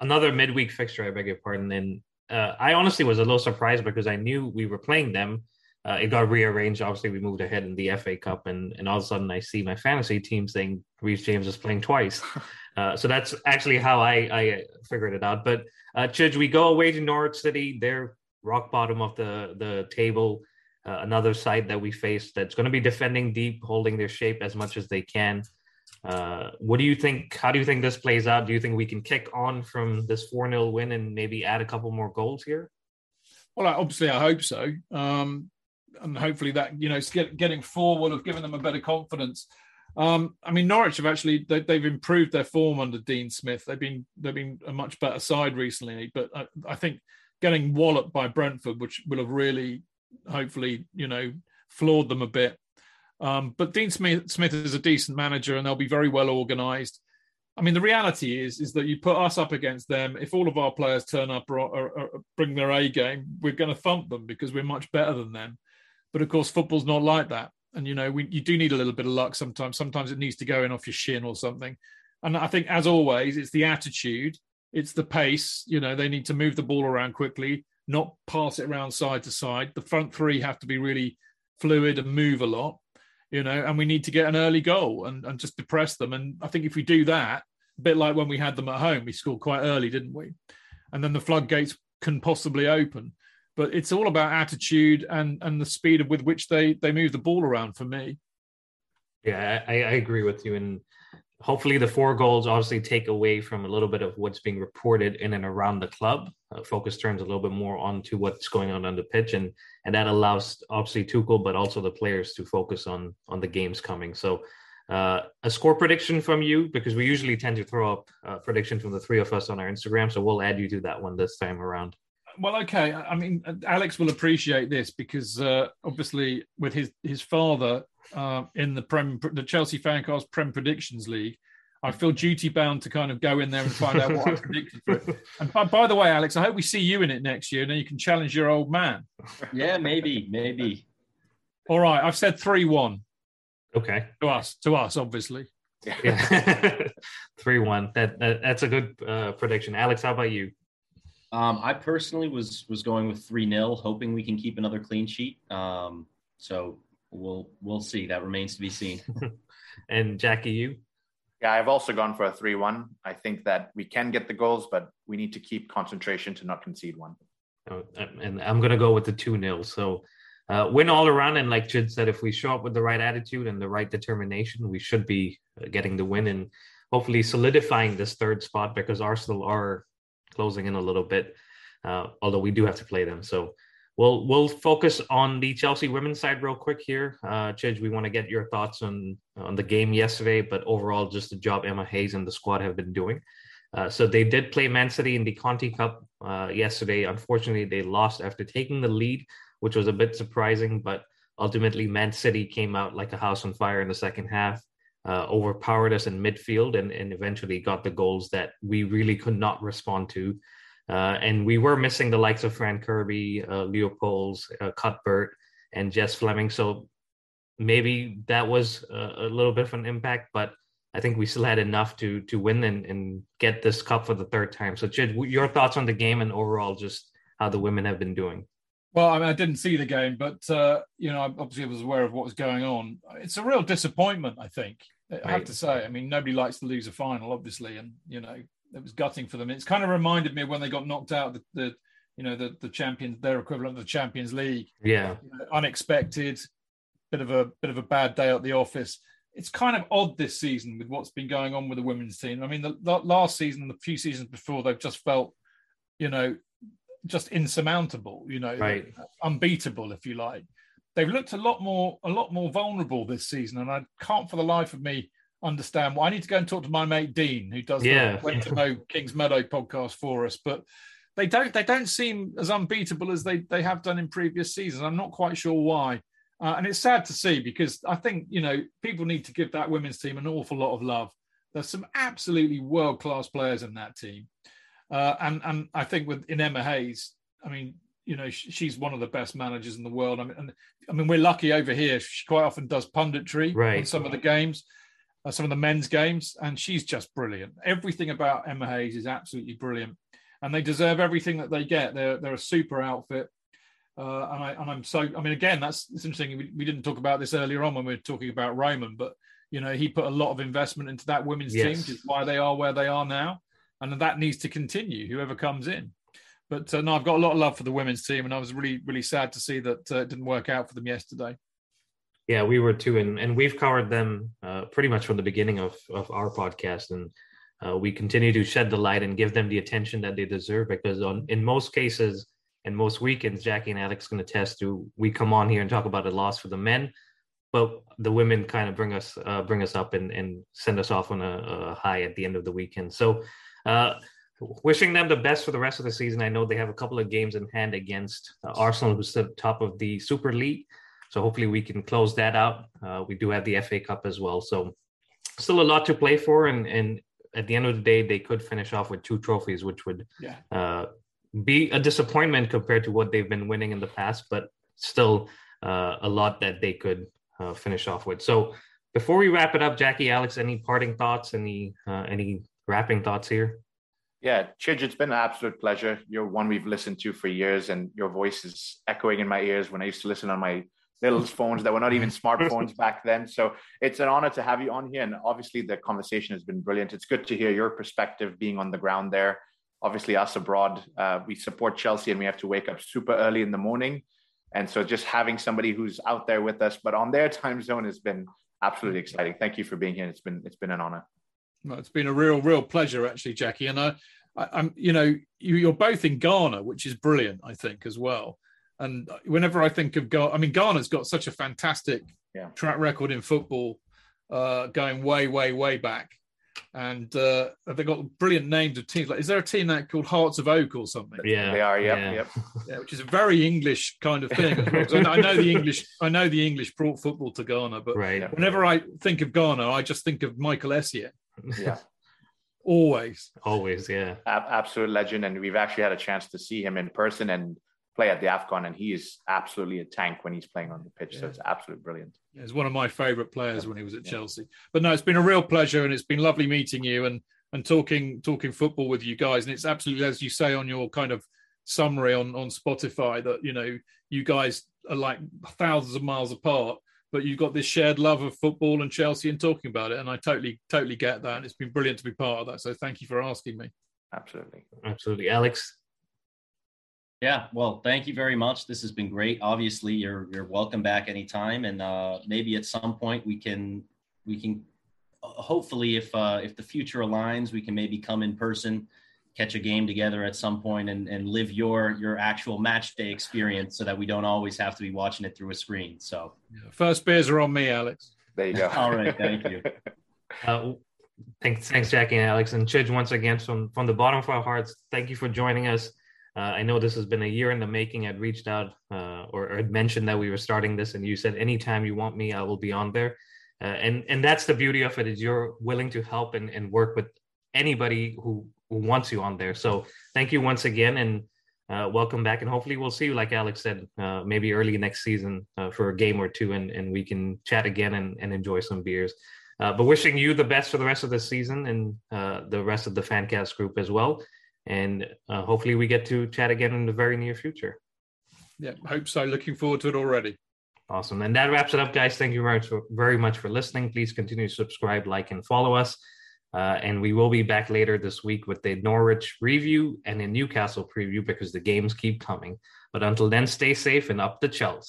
another midweek fixture. I beg your pardon. And uh, I honestly was a little surprised because I knew we were playing them. Uh, it got rearranged. Obviously, we moved ahead in the FA Cup, and, and all of a sudden, I see my fantasy team saying Reece James is playing twice. Uh, so that's actually how I, I figured it out. But uh, Chidge, we go away to Norwich City. They're rock bottom of the the table. Uh, another side that we face that's going to be defending deep, holding their shape as much as they can. Uh, what do you think? How do you think this plays out? Do you think we can kick on from this 4 0 win and maybe add a couple more goals here? Well, obviously, I hope so. Um, and hopefully, that, you know, getting four will have given them a better confidence. Um, I mean, Norwich have actually they, have improved their form under Dean Smith. They've been they've been a much better side recently, but I, I think getting walloped by Brentford, which will have really, hopefully, you know, floored them a bit. Um, but Dean Smith, Smith is a decent manager, and they'll be very well organised. I mean, the reality is is that you put us up against them. If all of our players turn up or, or, or bring their A game, we're going to thump them because we're much better than them. But of course, football's not like that, and you know, we, you do need a little bit of luck sometimes. Sometimes it needs to go in off your shin or something. And I think, as always, it's the attitude, it's the pace. You know, they need to move the ball around quickly, not pass it around side to side. The front three have to be really fluid and move a lot you know, and we need to get an early goal and, and just depress them. And I think if we do that, a bit like when we had them at home, we scored quite early, didn't we? And then the floodgates can possibly open. But it's all about attitude and and the speed with which they they move the ball around for me. Yeah, I, I agree with you. And hopefully the four goals obviously take away from a little bit of what's being reported in and around the club. Uh, focus turns a little bit more onto what's going on on the pitch, and and that allows obviously Tuchel, but also the players to focus on on the games coming. So. Uh, a score prediction from you because we usually tend to throw up a prediction from the three of us on our Instagram, so we'll add you to that one this time around. Well, okay. I mean, Alex will appreciate this because uh, obviously, with his his father uh, in the Prem, the Chelsea Fancast Prem Predictions League. I feel duty bound to kind of go in there and find out what I predicted for it. And by, by, the way, Alex, I hope we see you in it next year, and then you can challenge your old man. Yeah, maybe, maybe. All right, I've said three one. Okay. To us, to us, obviously. Yeah. three one. That, that, that's a good uh, prediction. Alex, how about you? Um, I personally was was going with three 0 hoping we can keep another clean sheet. Um, so we'll we'll see. That remains to be seen. and Jackie, you? Yeah, I've also gone for a three-one. I think that we can get the goals, but we need to keep concentration to not concede one. Oh, and I'm going to go with the two 0 So uh, win all around, and like Chidge said, if we show up with the right attitude and the right determination, we should be uh, getting the win and hopefully solidifying this third spot because Arsenal are closing in a little bit, uh, although we do have to play them. So we'll we'll focus on the Chelsea women's side real quick here. Uh, Chidge, we want to get your thoughts on on the game yesterday, but overall, just the job Emma Hayes and the squad have been doing. Uh, so they did play Man City in the Conti Cup uh, yesterday. Unfortunately, they lost after taking the lead, which was a bit surprising. But ultimately, Man City came out like a house on fire in the second half, uh, overpowered us in midfield, and, and eventually got the goals that we really could not respond to. Uh, and we were missing the likes of Fran Kirby, uh, Leupolz, uh, Cuthbert, and Jess Fleming. So maybe that was a, a, little bit of an impact, but I think we still had enough to to win and, and get this cup for the third time. So, Chidge, your thoughts on the game and overall just how the women have been doing? Well, I mean, I didn't see the game, but uh, you know, obviously, I was aware of what was going on. It's a real disappointment, I think. I have to say. I mean, nobody likes to lose a final, obviously, and you know, it was gutting for them. It's kind of reminded me when they got knocked out the, the you know, the the champions, their equivalent of the Champions League. Yeah, you know, unexpected, bit of a bit of a bad day at the office. It's kind of odd this season with what's been going on with the women's team. I mean, the, the last season, the few seasons before, they've just felt, you know, just insurmountable. You know, right. unbeatable, if you like. They've looked a lot more a lot more vulnerable this season, and I can't for the life of me understand why. I need to go and talk to my mate Dean, who does yeah. the Went to Know Kingsmeadow podcast for us, but they don't they don't seem as unbeatable as they they have done in previous seasons. I'm not quite sure why. Uh, and it's sad to see because I think you know people need to give that women's team an awful lot of love. There's some absolutely world class players in that team, uh, and and I think with in Emma Hayes, I mean you know she's one of the best managers in the world. I mean, and, I mean we're lucky over here. She quite often does punditry right. on some of the games, uh, some of the men's games, and she's just brilliant. Everything about Emma Hayes is absolutely brilliant, and they deserve everything that they get. They're they're a super outfit. Uh, and I and I'm so I mean again that's it's interesting. We, we didn't talk about this earlier on when we were talking about Roman, but you know he put a lot of investment into that women's yes. team, which is why they are where they are now, and that needs to continue. Whoever comes in, but uh, no, I've got a lot of love for the women's team, and I was really really sad to see that uh, it didn't work out for them yesterday. Yeah, we were too, and and we've covered them uh, pretty much from the beginning of of our podcast, and uh, we continue to shed the light and give them the attention that they deserve because on in most cases and most weekends, Jackie and Alex can attest to. We come on here and talk about a loss for the men, but the women kind of bring us uh, bring us up and, and send us off on a, a high at the end of the weekend. So, wishing them the best for the rest of the season. I know they have a couple of games in hand against uh, Arsenal, who's at the top of the Super League. So hopefully we can close that out. Uh, we do have the FA Cup as well. So still a lot to play for, and and at the end of the day, they could finish off with two trophies, which would yeah. uh, be a disappointment compared to what they've been winning in the past, but still uh, a lot that they could uh, finish off with. So before we wrap it up, Jackie, Alex, any parting thoughts? Any uh, any wrapping thoughts here? Yeah, Chidge, it's been an absolute pleasure. You're one we've listened to for years, and your voice is echoing in my ears when I used to listen on my little phones that were not even smartphones back then. So it's an honor to have you on here. And obviously, the conversation has been brilliant. It's good to hear your perspective being on the ground there obviously us abroad, uh, we support Chelsea and we have to wake up super early in the morning. And so just having somebody who's out there with us, but on their time zone has been absolutely exciting. Thank you for being here. It's been, it's been an honor. Well, it's been a real, real pleasure actually, Jackie. And I, I am you know, you, are both in Ghana, which is brilliant, I think as well. And whenever I think of Ghana, I mean, Ghana's got such a fantastic yeah. track record in football, uh, going way, way, way back and uh, they've got brilliant names of teams. Like, is there a team that called Hearts of Oak or something? Yeah, they are. Yep, yeah. yep. Yeah, which is a very English kind of thing. I know the English. I know the English brought football to Ghana, but right. whenever I think of Ghana, I just think of Michael Essien. Yeah. Always. Always, yeah. absolute legend, and we've actually had a chance to see him in person, and play at the AFCON, and he is absolutely a tank when he's playing on the pitch. Yeah. So it's absolutely brilliant. Yeah, he's one of my favourite players yeah. when he was at Chelsea. But no, it's been a real pleasure, and it's been lovely meeting you and and talking talking football with you guys. And it's absolutely as you say on your kind of summary on on Spotify that you know you guys are like thousands of miles apart. But you've got this shared love of football and Chelsea and talking about it. And I totally, totally get that. And it's been brilliant to be part of that. So thank you for asking me. Absolutely. Absolutely. Alex, yeah, well, thank you very much. This has been great. Obviously, you're you're welcome back anytime, and uh, maybe at some point we can we can uh, hopefully if uh, if the future aligns, we can maybe come in person, catch a game together at some point, and and live your your actual match day experience, so that we don't always have to be watching it through a screen. So, first beers are on me, Alex. There you go. All right, thank you. Uh, thanks, thanks, Jackie and Alex, and Chidge once again from from the bottom of our hearts. Thank you for joining us. Uh, I know this has been a year in the making. I'd reached out uh, or, or had mentioned that we were starting this, and you said anytime you want me, I will be on there. Uh, and and that's the beauty of it is you're willing to help and, and work with anybody who, who wants you on there. So thank you once again, and uh, welcome back, and hopefully we'll see you, like Alex said, uh, maybe early next season uh, for a game or two, and, and we can chat again and, and enjoy some beers. Uh, but wishing you the best for the rest of the season and uh, the rest of the Fancast group as well. And uh, hopefully we get to chat again in the very near future. Yeah, hope so. Looking forward to it already. Awesome. And that wraps it up, guys. Thank you very much for, very much for listening. Please continue to subscribe, like, and follow us. Uh, and we will be back later this week with the Norwich review and a Newcastle preview because the games keep coming. But until then, stay safe and up the Chels.